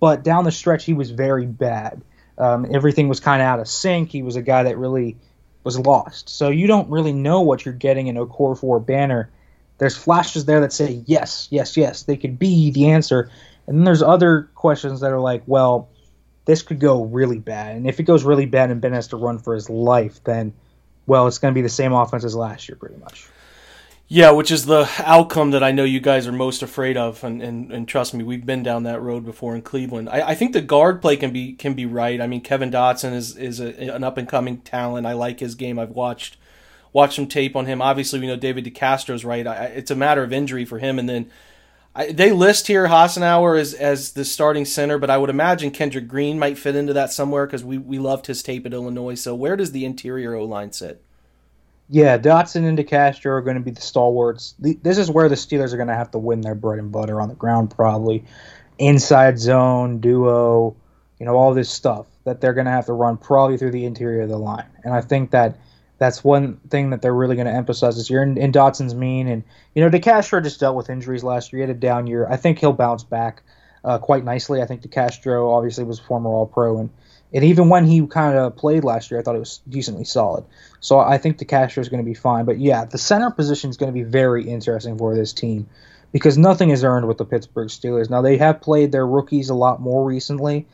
but down the stretch he was very bad. Um, everything was kind of out of sync. He was a guy that really was lost. So you don't really know what you're getting in Okorafor Banner. There's flashes there that say yes, yes, yes, they could be the answer, and then there's other questions that are like, well, this could go really bad. And if it goes really bad and Ben has to run for his life, then, well, it's going to be the same offense as last year, pretty much. Yeah, which is the outcome that I know you guys are most afraid of, and, and, and trust me, we've been down that road before in Cleveland. I, I think the guard play can be can be right. I mean, Kevin Dotson is is a, an up and coming talent. I like his game. I've watched watched some tape on him. Obviously, we know David DeCastro's right. I, it's a matter of injury for him, and then I, they list here Hassenauer as as the starting center, but I would imagine Kendrick Green might fit into that somewhere because we, we loved his tape at Illinois. So where does the interior O line sit? Yeah, Dotson and DeCastro are going to be the stalwarts. The, this is where the Steelers are going to have to win their bread and butter on the ground, probably inside zone, duo, you know, all this stuff that they're going to have to run probably through the interior of the line. And I think that That's one thing that they're really going to emphasize this year. And, and Dotson's mean, and you know, DeCastro just dealt with injuries last year. He had a down year. I think he'll bounce back uh, quite nicely. I think DeCastro obviously was a former All Pro, and and even when he kind of played last year, I thought it was decently solid. So I think DeCastro is going to be fine. But yeah, the center position is going to be very interesting for this team because nothing is earned with the Pittsburgh Steelers. Now they have played their rookies a lot more recently,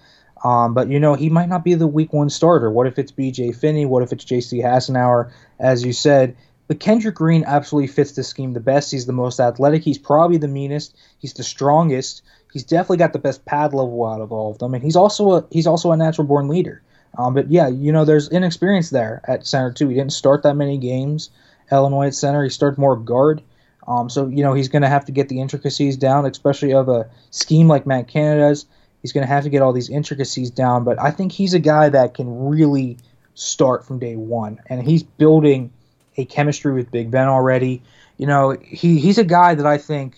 um, but you know he might not be the Week One starter. What if it's B.J. Finney? What if it's J.C. Hassenauer? As you said, but Kendrick Green absolutely fits the scheme the best. He's the most athletic. He's probably the meanest. He's the strongest. He's definitely got the best pad level out of all of them, and he's also a he's also a natural born leader. Um, but yeah, you know, there's inexperience there at center too. He didn't start that many games. Illinois at center, he started more guard. Um, so you know he's going to have to get the intricacies down, especially of a scheme like Matt Canada's. He's going to have to get all these intricacies down. But I think he's a guy that can really start from day one, and he's building a chemistry with Big Ben already. You know, he he's a guy that I think,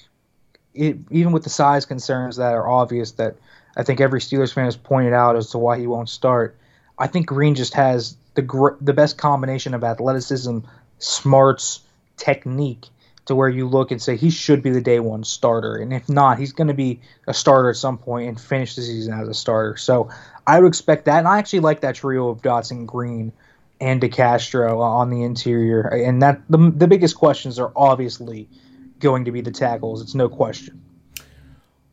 it, even with the size concerns that are obvious, that I think every Steelers fan has pointed out as to why he won't start. I think Green just has the gr- the best combination of athleticism, smarts, technique to where you look and say he should be the day one starter, and if not, he's going to be a starter at some point and finish the season as a starter. So I would expect that, and I actually like that trio of Dotson, Green, and DeCastro on the interior, and that the the biggest questions are obviously going to be the tackles. It's no question.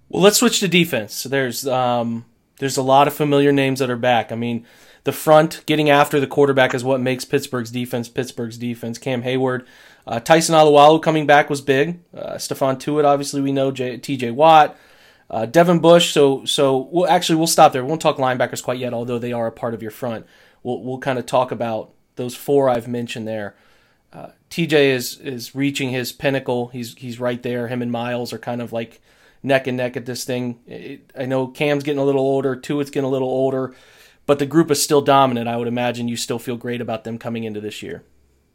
Well, let's switch to defense. There's um, there's a lot of familiar names that are back. I mean, the front getting after the quarterback is what makes Pittsburgh's defense Pittsburgh's defense. Cam Hayward, uh, Tyson Alualu coming back was big. Uh, Stephon Tuitt, obviously we know T.J. Watt, uh, Devin Bush. So so we'll actually we'll stop there. We won't talk linebackers quite yet, although they are a part of your front. We'll we'll kind of talk about those four I've mentioned there. Uh, TJ is is reaching his pinnacle. He's he's right there. Him and Myles are kind of like neck and neck at this thing. It, I know Cam's getting a little older, Tuitt's getting a little older, but the group is still dominant. I would imagine you still feel great about them coming into this year.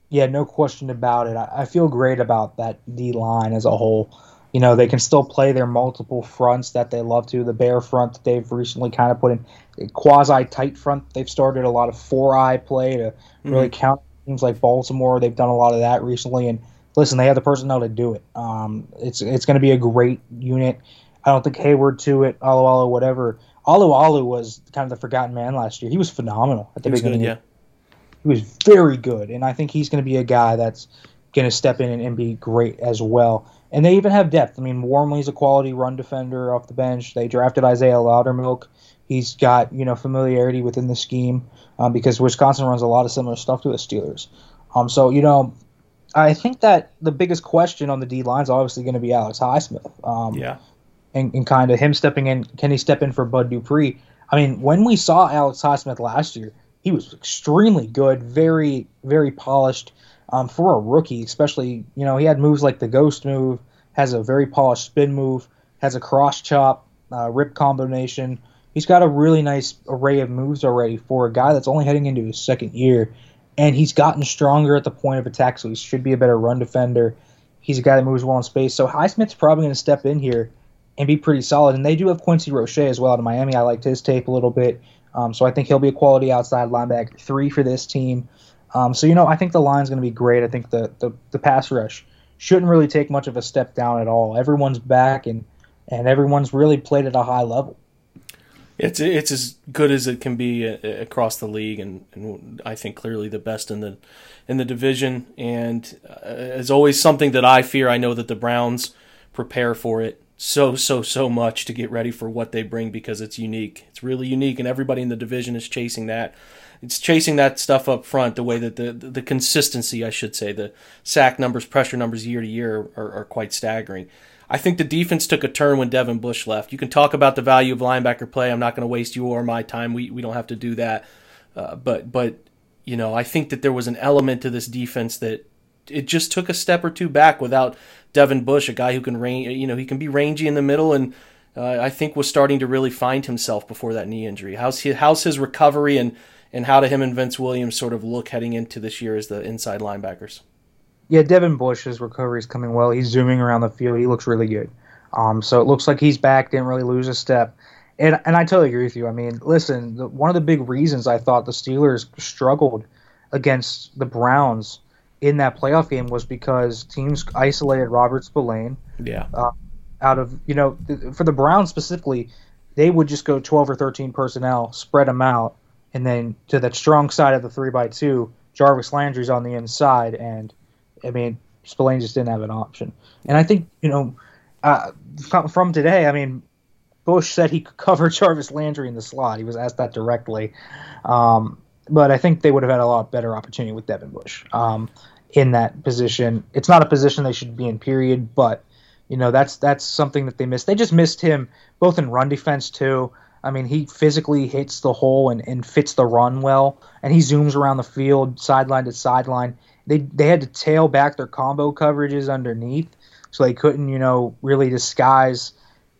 Yeah, no question about it. I, I feel great about that D line as a whole. You know, they can still play their multiple fronts that they love to. The bear front that they've recently kind of put in quasi tight front. They've started a lot of four eye play to really mm-hmm. count teams like Baltimore. They've done a lot of that recently, and listen, they have the personnel to do it. Um, it's it's going to be a great unit. I don't think Hayward Heyward Tuitt, Alu whatever. Alualu was kind of the forgotten man last year. He was phenomenal at the beginning. Good, yeah. He was very good, and I think he's going to be a guy that's going to step in and, and, be great as well. And they even have depth. I mean, Wormley's a quality run defender off the bench. They drafted Isaiah Loudermilk. He's got you know familiarity within the scheme um, because Wisconsin runs a lot of similar stuff to the Steelers. Um, so you know, I think that the biggest question on the D line is obviously going to be Alex Highsmith. Um, yeah. And, and kind of him stepping in. Can he step in for Bud Dupree? I mean, when we saw Alex Highsmith last year, he was extremely good, very, very polished um, for a rookie, especially, you know, he had moves like the ghost move, has a very polished spin move, has a cross chop, uh, rip combination. He's got a really nice array of moves already for a guy that's only heading into his second year. And he's gotten stronger at the point of attack, so he should be a better run defender. He's a guy that moves well in space. So Highsmith's probably going to step in here and be pretty solid. And they do have Quincy Roche as well out of Miami. I liked his tape a little bit. Um, so I think he'll be a quality outside linebacker three for this team. Um, so you know, I think the line's going to be great. I think the, the the pass rush shouldn't really take much of a step down at all. Everyone's back and and everyone's really played at a high level. It's it's as good as it can be uh, across the league, and, and I think clearly the best in the in the division. And uh, it's always something that I fear. I know that the Browns prepare for it so so so much to get ready for what they bring because it's unique. It's really unique, and everybody in the division is chasing that. It's chasing that stuff up front. The way that the the consistency, I should say, the sack numbers, pressure numbers year to year are, are quite staggering. I think the defense took a turn when Devin Bush left. You can talk about the value of linebacker play. I'm not going to waste you or my time. We we don't have to do that. Uh, but but you know, I think that there was an element to this defense that it just took a step or two back without Devin Bush, a guy who can range, you know, he can be rangy in the middle, and uh, I think was starting to really find himself before that knee injury. How's his, how's his recovery, and and how do him and Vince Williams sort of look heading into this year as the inside linebackers? Yeah, Devin Bush's recovery is coming well. He's zooming around the field. He looks really good. Um, so it looks like he's back. Didn't really lose a step. And, and I totally agree with you. I mean, listen, the, one of the big reasons I thought the Steelers struggled against the Browns in that playoff game was because teams isolated Robert Spillane. Yeah. Uh, out of you know th- for the Browns specifically, they would just go 12 or 13 personnel, spread them out, and then to that strong side of the three by two, Jarvis Landry's on the inside, and I mean Spillane just didn't have an option. And I think you know uh, from today, I mean Bush said he could cover Jarvis Landry in the slot. He was asked that directly. Um, but I think they would have had a lot better opportunity with Devin Bush um, in that position. It's not a position they should be in, period. But you know that's that's something that they missed. They just missed him both in run defense too. I mean, he physically hits the hole and, and fits the run well, and he zooms around the field, sideline to sideline. They they had to tail back their combo coverages underneath, so they couldn't you know really disguise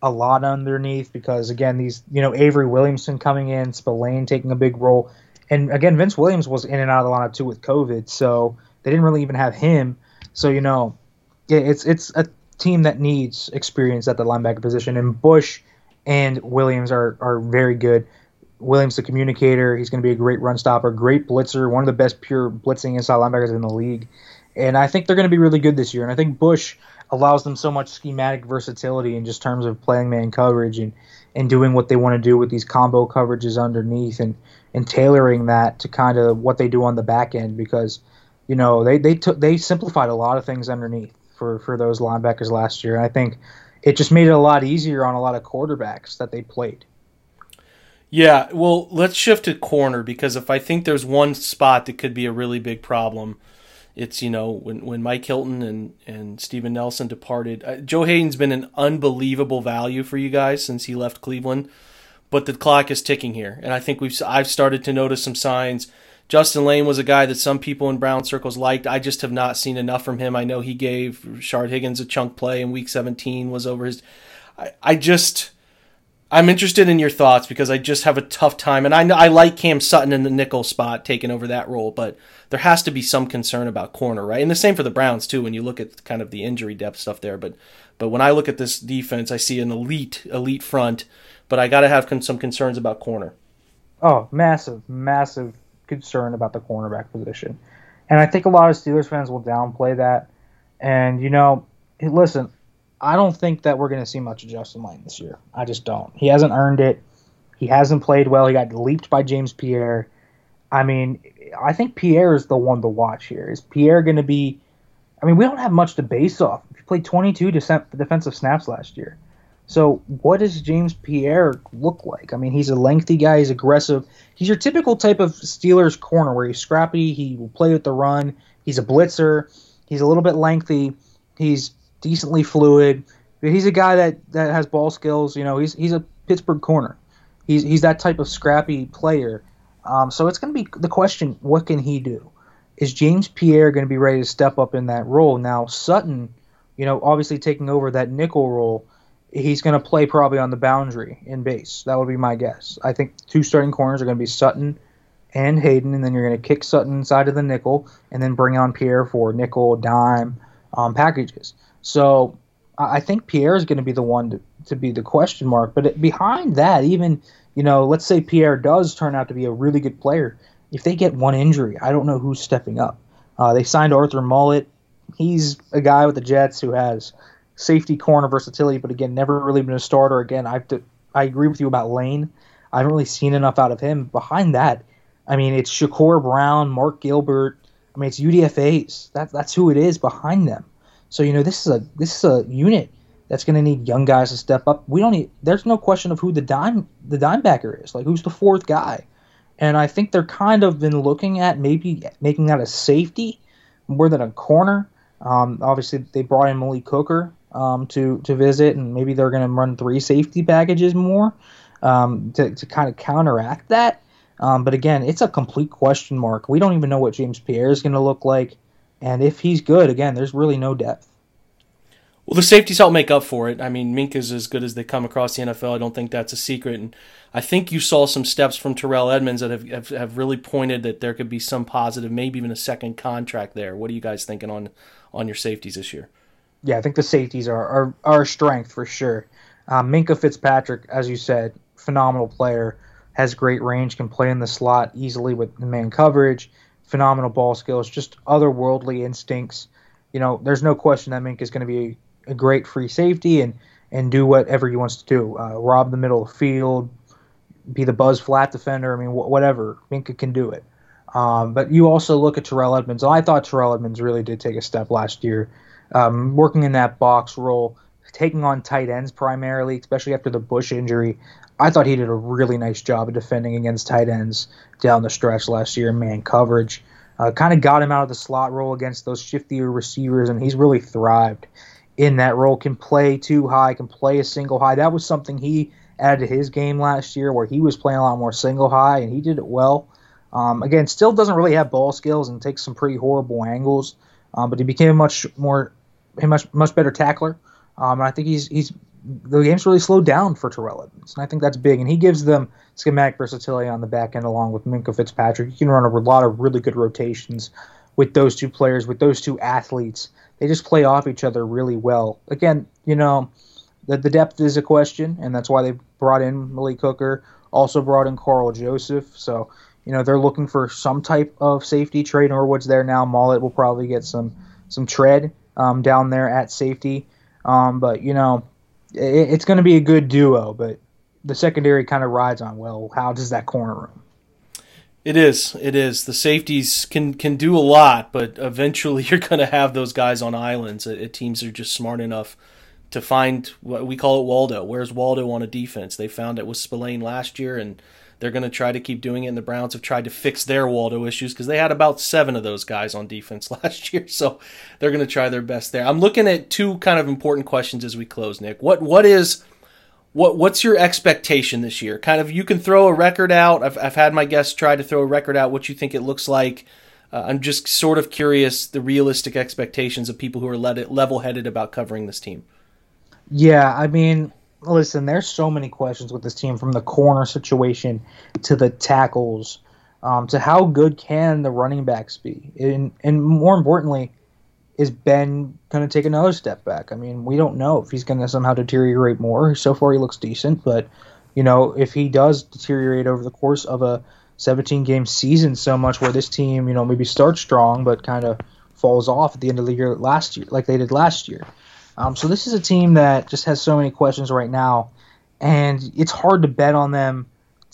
a lot underneath because again these you know Avery Williamson coming in, Spillane taking a big role and again, Vince Williams was in and out of the lineup too with COVID, so they didn't really even have him. So you know, it's it's a team that needs experience at the linebacker position, and Bush and Williams are are very good. Williams, the communicator, he's going to be a great run stopper, great blitzer, one of the best pure blitzing inside linebackers in the league. And I think they're going to be really good this year. And I think Bush allows them so much schematic versatility in just terms of playing man coverage and, and doing what they want to do with these combo coverages underneath and, and tailoring that to kind of what they do on the back end because you know they they took they simplified a lot of things underneath for for those linebackers last year and I think it just made it a lot easier on a lot of quarterbacks that they played. Yeah, well, let's shift to corner because if I think there's one spot that could be a really big problem, it's you know when when Mike Hilton and and Steven Nelson departed. Uh, Joe Haden's been an unbelievable value for you guys since he left Cleveland, but the clock is ticking here, and I think we've I've started to notice some signs. Justin Layne was a guy that some people in Brown circles liked. I just have not seen enough from him. I know he gave Shard Higgins a chunk play in Week 17. Was over his. I, I just I'm interested in your thoughts because I just have a tough time, and I I like Cam Sutton in the nickel spot taking over that role, but there has to be some concern about corner, right? And the same for the Browns too. When you look at kind of the injury depth stuff there, but but when I look at this defense, I see an elite elite front, but I got to have some concerns about corner. Oh, massive, massive concern about the cornerback position, and I think a lot of Steelers fans will downplay that. And you know, listen, I don't think that we're going to see much of Justin Layne this year. I just don't. He hasn't earned it. He hasn't played well. He got leaped by James Pierre. I mean, I think Pierre is the one to watch here. Is Pierre going to be? I mean, we don't have much to base off. He played 22 defensive snaps last year. So, what does James Pierre look like? I mean, he's a lengthy guy. He's aggressive. He's your typical type of Steelers corner where he's scrappy. He will play with the run. He's a blitzer. He's a little bit lengthy. He's decently fluid. He's a guy that, that has ball skills. You know, he's he's a Pittsburgh corner. He's he's that type of scrappy player. Um, so it's going to be the question: What can he do? Is James Pierre going to be ready to step up in that role? Now Sutton, you know, obviously taking over that nickel role, he's going to play probably on the boundary in base. That would be my guess. I think two starting corners are going to be Sutton and Haden, and then you're going to kick Sutton inside of the nickel, and then bring on Pierre for nickel dime um, packages. So I think Pierre is going to be the one to, to be the question mark. But behind that, even you know, let's say Pierre does turn out to be a really good player. If they get one injury, I don't know who's stepping up. Uh, they signed Arthur Maulet. He's a guy with the Jets who has safety corner versatility, but again, never really been a starter. Again, I I agree with you about Layne. I haven't really seen enough out of him. Behind that, I mean, it's Shakur Brown, Mark Gilbert. I mean, it's UDFA's. That, that's who it is behind them. So you know this is a this is a unit that's going to need young guys to step up. We don't need. There's no question of who the dime the dime backer is. Like who's the fourth guy, and I think they're kind of been looking at maybe making that a safety more than a corner. Um, obviously, they brought in Malik Hooker um, to to visit, and maybe they're going to run three safety packages more um, to to kind of counteract that. Um, but again, it's a complete question mark. We don't even know what James Pierre is going to look like. And if he's good, again, there's really no depth. Well, the safeties help make up for it. I mean, Minkah's as good as they come across the NFL. I don't think that's a secret. And I think you saw some steps from Terrell Edmunds that have, have, have really pointed that there could be some positive, maybe even a second contract there. What are you guys thinking on on your safeties this year? Yeah, I think the safeties are are, are a strength for sure. Um, Minkah Fitzpatrick, as you said, phenomenal player, has great range, can play in the slot easily with the man coverage phenomenal ball skills, just otherworldly instincts. You know, there's no question that Mink is going to be a, a, great free safety and and do whatever he wants to do. Uh, rob the middle of the field, be the buzz flat defender. I mean, wh- whatever. Minkah can do it. Um, but you also look at Terrell Edmunds. I thought Terrell Edmunds really did take a step last year, um, working in that box role, taking on tight ends primarily, especially after the Bush injury. I thought he did a really nice job of defending against tight ends down the stretch last year, man coverage. Uh, kind of got him out of the slot role against those shiftier receivers, and he's really thrived in that role. Can play too high, can play a single high. That was something he added to his game last year, where he was playing a lot more single high, and he did it well. Um, again, still doesn't really have ball skills and takes some pretty horrible angles, um, but he became a much more, a much much better tackler. Um, and I think he's he's the game's really slowed down for Terrell Edmunds, and I think that's big. And he gives them schematic versatility on the back end, along with Minkah Fitzpatrick. You can run a lot of really good rotations with those two players, with those two athletes. They just play off each other really well. Again, you know, the, the depth is a question, and that's why they brought in Malik Hooker, also brought in Karl Joseph. So, you know, they're looking for some type of safety. Tre Norwood's there now. Maulet will probably get some some tread um, down there at safety. Um, but you know, it's going to be a good duo, but the secondary kind of rides on well. How does that corner room? It is. It is. The safeties can can do a lot, but eventually you're going to have those guys on islands. It, teams are just smart enough to find what we call it Waldo. Where's Waldo on a defense? They found it with Spillane last year, and they're going to try to keep doing it. And the Browns have tried to fix their Waldo issues because they had about seven of those guys on defense last year. So they're going to try their best there. I'm looking at two kind of important questions as we close, Nick. What what is what what's your expectation this year? Kind of you can throw a record out. I've I've had my guests try to throw a record out. What you think it looks like. Uh, I'm just sort of curious the realistic expectations of people who are level headed about covering this team. Yeah, I mean, listen, there's so many questions with this team from the corner situation to the tackles um, to how good can the running backs be, and and more importantly, is Ben going to take another step back? I mean, we don't know if he's going to somehow deteriorate more. So far, he looks decent, but you know, if he does deteriorate over the course of a 17 game season so much where this team, you know, maybe starts strong but kind of falls off at the end of the year last year, like they did last year. Um, so this is a team that just has so many questions right now, and it's hard to bet on them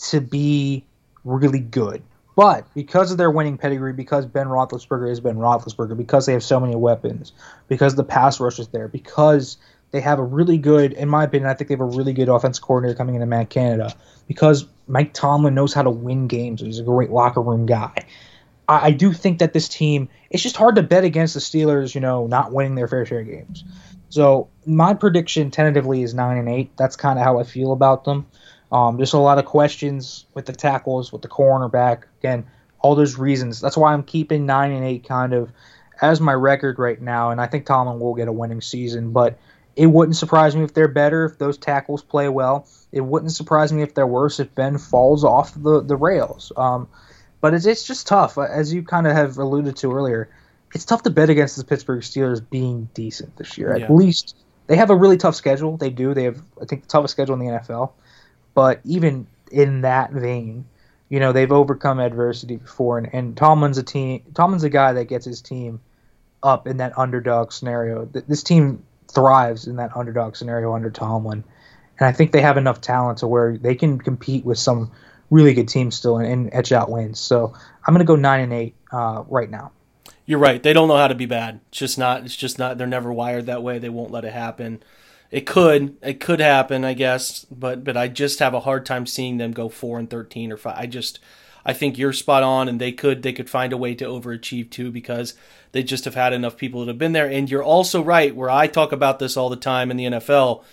to be really good. But because of their winning pedigree, because Ben Roethlisberger is Ben Roethlisberger, because they have so many weapons, because the pass rush is there, because they have a really good, in my opinion, I think they have a really good offense coordinator coming into Matt Canada, because Mike Tomlin knows how to win games. He's a great locker room guy. I, I do think that this team, it's just hard to bet against the Steelers, you know, not winning their fair share of games. So my prediction tentatively is nine and eight. That's kind of how I feel about them. Um, just a lot of questions with the tackles, with the cornerback. Again, all those reasons. That's why I'm keeping nine and eight kind of as my record right now. And I think Tomlin will get a winning season, but it wouldn't surprise me if they're better if those tackles play well. It wouldn't surprise me if they're worse if Ben falls off the the rails. Um, but it's it's just tough, as you kind of have alluded to earlier it's tough to bet against the Pittsburgh Steelers being decent this year. Yeah. At least they have a really tough schedule. They do. They have, I think, the toughest schedule in the NFL. But even in that vein, you know, they've overcome adversity before, and, and Tomlin's a team. Tomlin's a guy that gets his team up in that underdog scenario. This team thrives in that underdog scenario under Tomlin, and I think they have enough talent to where they can compete with some really good teams still and, and etch out wins. So I'm going to go nine and eight uh, right now you're right. They don't know how to be bad. It's just not. It's just not. They're never wired that way. They won't let it happen. It could. It could happen, I guess. But but I just have a hard time seeing them go four and thirteen or five. I just. I think you're spot on, and they could they could find a way to overachieve too because they just have had enough people that have been there. And you're also right where I talk about this all the time in the NFL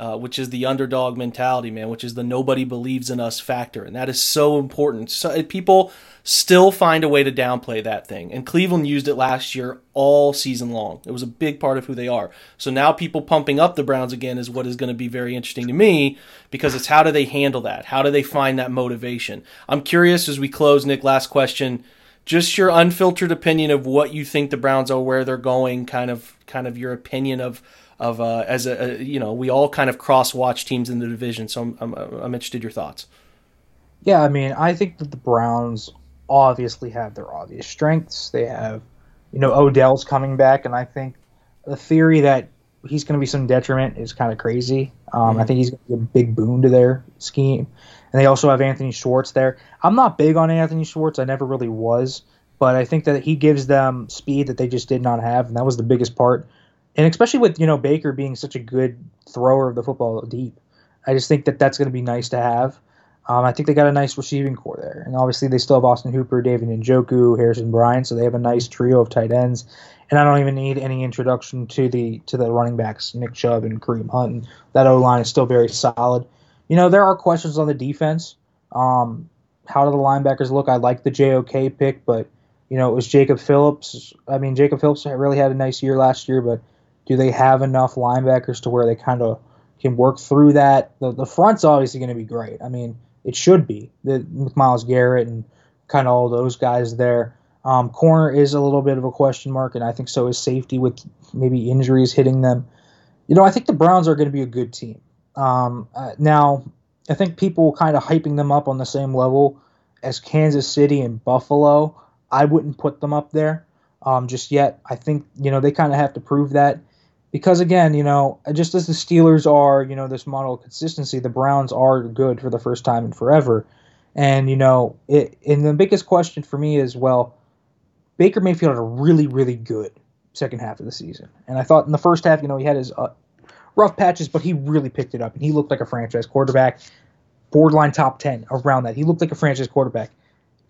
uh, which is the underdog mentality, man, which is the nobody believes in us factor. And that is so important. So, people still find a way to downplay that thing. And Cleveland used it last year all season long. It was a big part of who they are. So now people pumping up the Browns again is what is going to be very interesting to me because it's how do they handle that? How do they find that motivation? I'm curious as we close, Nick, last question. Just your unfiltered opinion of what you think the Browns are, where they're going, kind of kind of your opinion of of uh, as a, a, you know we all kind of cross watch teams in the division. So I'm, I'm I'm interested your thoughts. Yeah, I mean I think that the Browns obviously have their obvious strengths. They have, you know, Odell's coming back, and I think the theory that he's going to be some detriment is kind of crazy. Um, mm-hmm. I think he's going to be a big boon to their scheme. And they also have Anthony Schwartz there. I'm not big on Anthony Schwartz. I never really was. But I think that he gives them speed that they just did not have. And that was the biggest part. And especially with, you know, Baker being such a good thrower of the football deep. I just think that that's going to be nice to have. Um, I think they got a nice receiving corps there. And obviously, they still have Austin Hooper, David Njoku, Harrison Bryant. So they have a nice trio of tight ends and I don't even need any introduction to the to the running backs, Nick Chubb and Kareem Hunt. And that O line is still very solid. You know, there are questions on the defense. Um, how do the linebackers look? I like the JOK pick, but you know, it was Jacob Phillips. I mean, Jacob Phillips really had a nice year last year, but do they have enough linebackers to where they kind of can work through that? The, the front's obviously going to be great. I mean, it should be the Myles Garrett and kind of all those guys there. Um, corner is a little bit of a question mark, and I think so is safety with maybe injuries hitting them. You know, I think the Browns are going to be a good team. Um, uh, now, I think people kind of hyping them up on the same level as Kansas City and Buffalo. I wouldn't put them up there um, just yet. I think you know they kind of have to prove that because again, you know, just as the Steelers are, you know, this model of consistency, the Browns are good for the first time in forever. And you know, it, and the biggest question for me is, well, Baker Mayfield had a really, really good second half of the season. And I thought in the first half, you know, he had his uh, rough patches, but he really picked it up and he looked like a franchise quarterback, borderline top 10 around that. He looked like a franchise quarterback.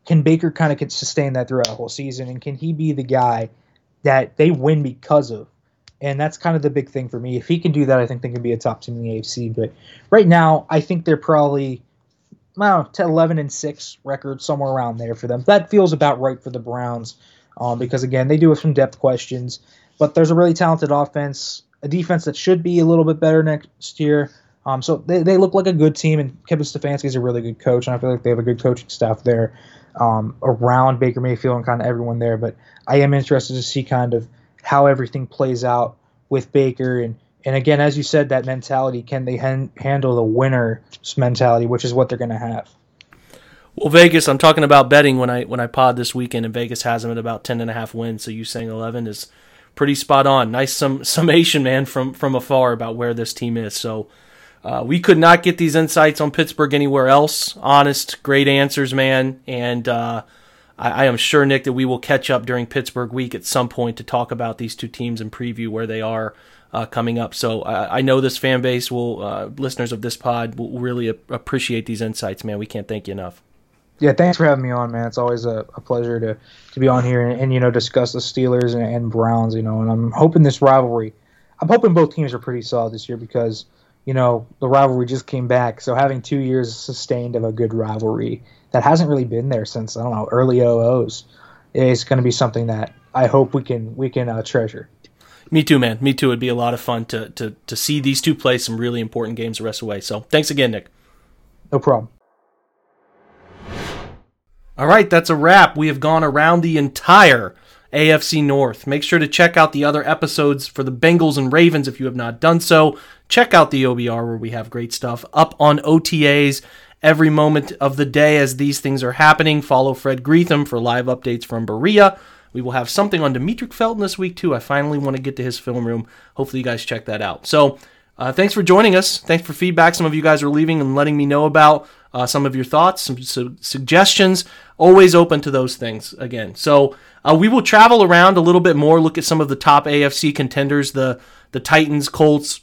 Can Baker kind of sustain that throughout the whole season? And can he be the guy that they win because of? And that's kind of the big thing for me. If he can do that, I think they can be a top team in the AFC. But right now, I think they're probably I don't 11 and 6 record, somewhere around there for them. That feels about right for the Browns um, because again they do have some depth questions, but there's a really talented offense, a defense that should be a little bit better next year. Um, so they, they look like a good team, and Kevin Stefanski is a really good coach, and I feel like they have a good coaching staff there um, around Baker Mayfield and kind of everyone there. But I am interested to see kind of how everything plays out with Baker and and again, as you said, that mentality can they han- handle the winner's mentality, which is what they're going to have. Well, Vegas, I'm talking about betting when I when I pod this weekend, and Vegas has them at about ten and a half wins. So you saying eleven is pretty spot on. Nice sum, summation, man, from from afar about where this team is. So uh, we could not get these insights on Pittsburgh anywhere else. Honest, great answers, man, and uh, I, I am sure Nick that we will catch up during Pittsburgh week at some point to talk about these two teams and preview where they are. Uh, coming up. So I know this fan base will, uh, listeners of this pod will really appreciate these insights, man. We can't thank you enough. Yeah, thanks for having me on, man. It's always a, a pleasure to, to be on here and, and you know discuss the Steelers and, and, Browns. You know, and I'm hoping this rivalry. I'm hoping both teams are pretty solid this year because you know the rivalry just came back. So having two years sustained of a good rivalry that hasn't really been there since I don't know early OOs is going to be something that I hope we can we can uh, treasure. Me too, man. Me too. It'd be a lot of fun to, to to see these two play some really important games the rest of the way. So thanks again, Nick. No problem. All right, that's a wrap. We have gone around the entire AFC North. Make sure to check out the other episodes for the Bengals and Ravens if you have not done so. Check out the OBR where we have great stuff up on OTAs every moment of the day as these things are happening. Follow Fred Greetham for live updates from Berea. We will have something on Demetric Felton this week too. I finally want to get to his film room. Hopefully you guys check that out. So uh, thanks for joining us. Thanks for feedback. Some of you guys are leaving and letting me know about uh, some of your thoughts, some su- suggestions. Always open to those things again. So uh, we will travel around a little bit more, look at some of the top AFC contenders, the the Titans, Colts,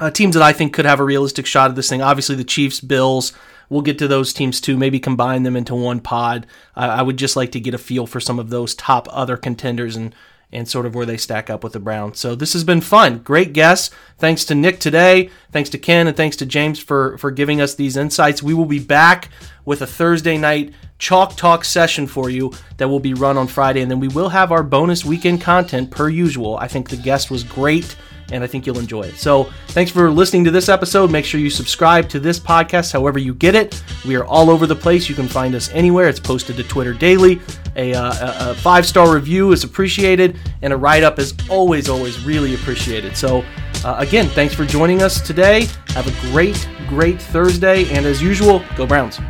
uh, teams that I think could have a realistic shot at this thing. Obviously, the Chiefs, Bills. We'll get to those teams too. Maybe combine them into one pod. I would just like to get a feel for some of those top other contenders and and sort of where they stack up with the Browns. So this has been fun. Great guests. Thanks to Nick today. Thanks to Ken and thanks to James for for giving us these insights. We will be back with a Thursday night chalk talk session for you that will be run on Friday and then we will have our bonus weekend content per usual. I think the guest was great and I think you'll enjoy it. So, thanks for listening to this episode. Make sure you subscribe to this podcast however you get it. We are all over the place. You can find us anywhere. It's posted to Twitter daily. A, uh, a five star review is appreciated, and a write up is always, always really appreciated. So, uh, again, thanks for joining us today. Have a great, great Thursday, and as usual, go Browns.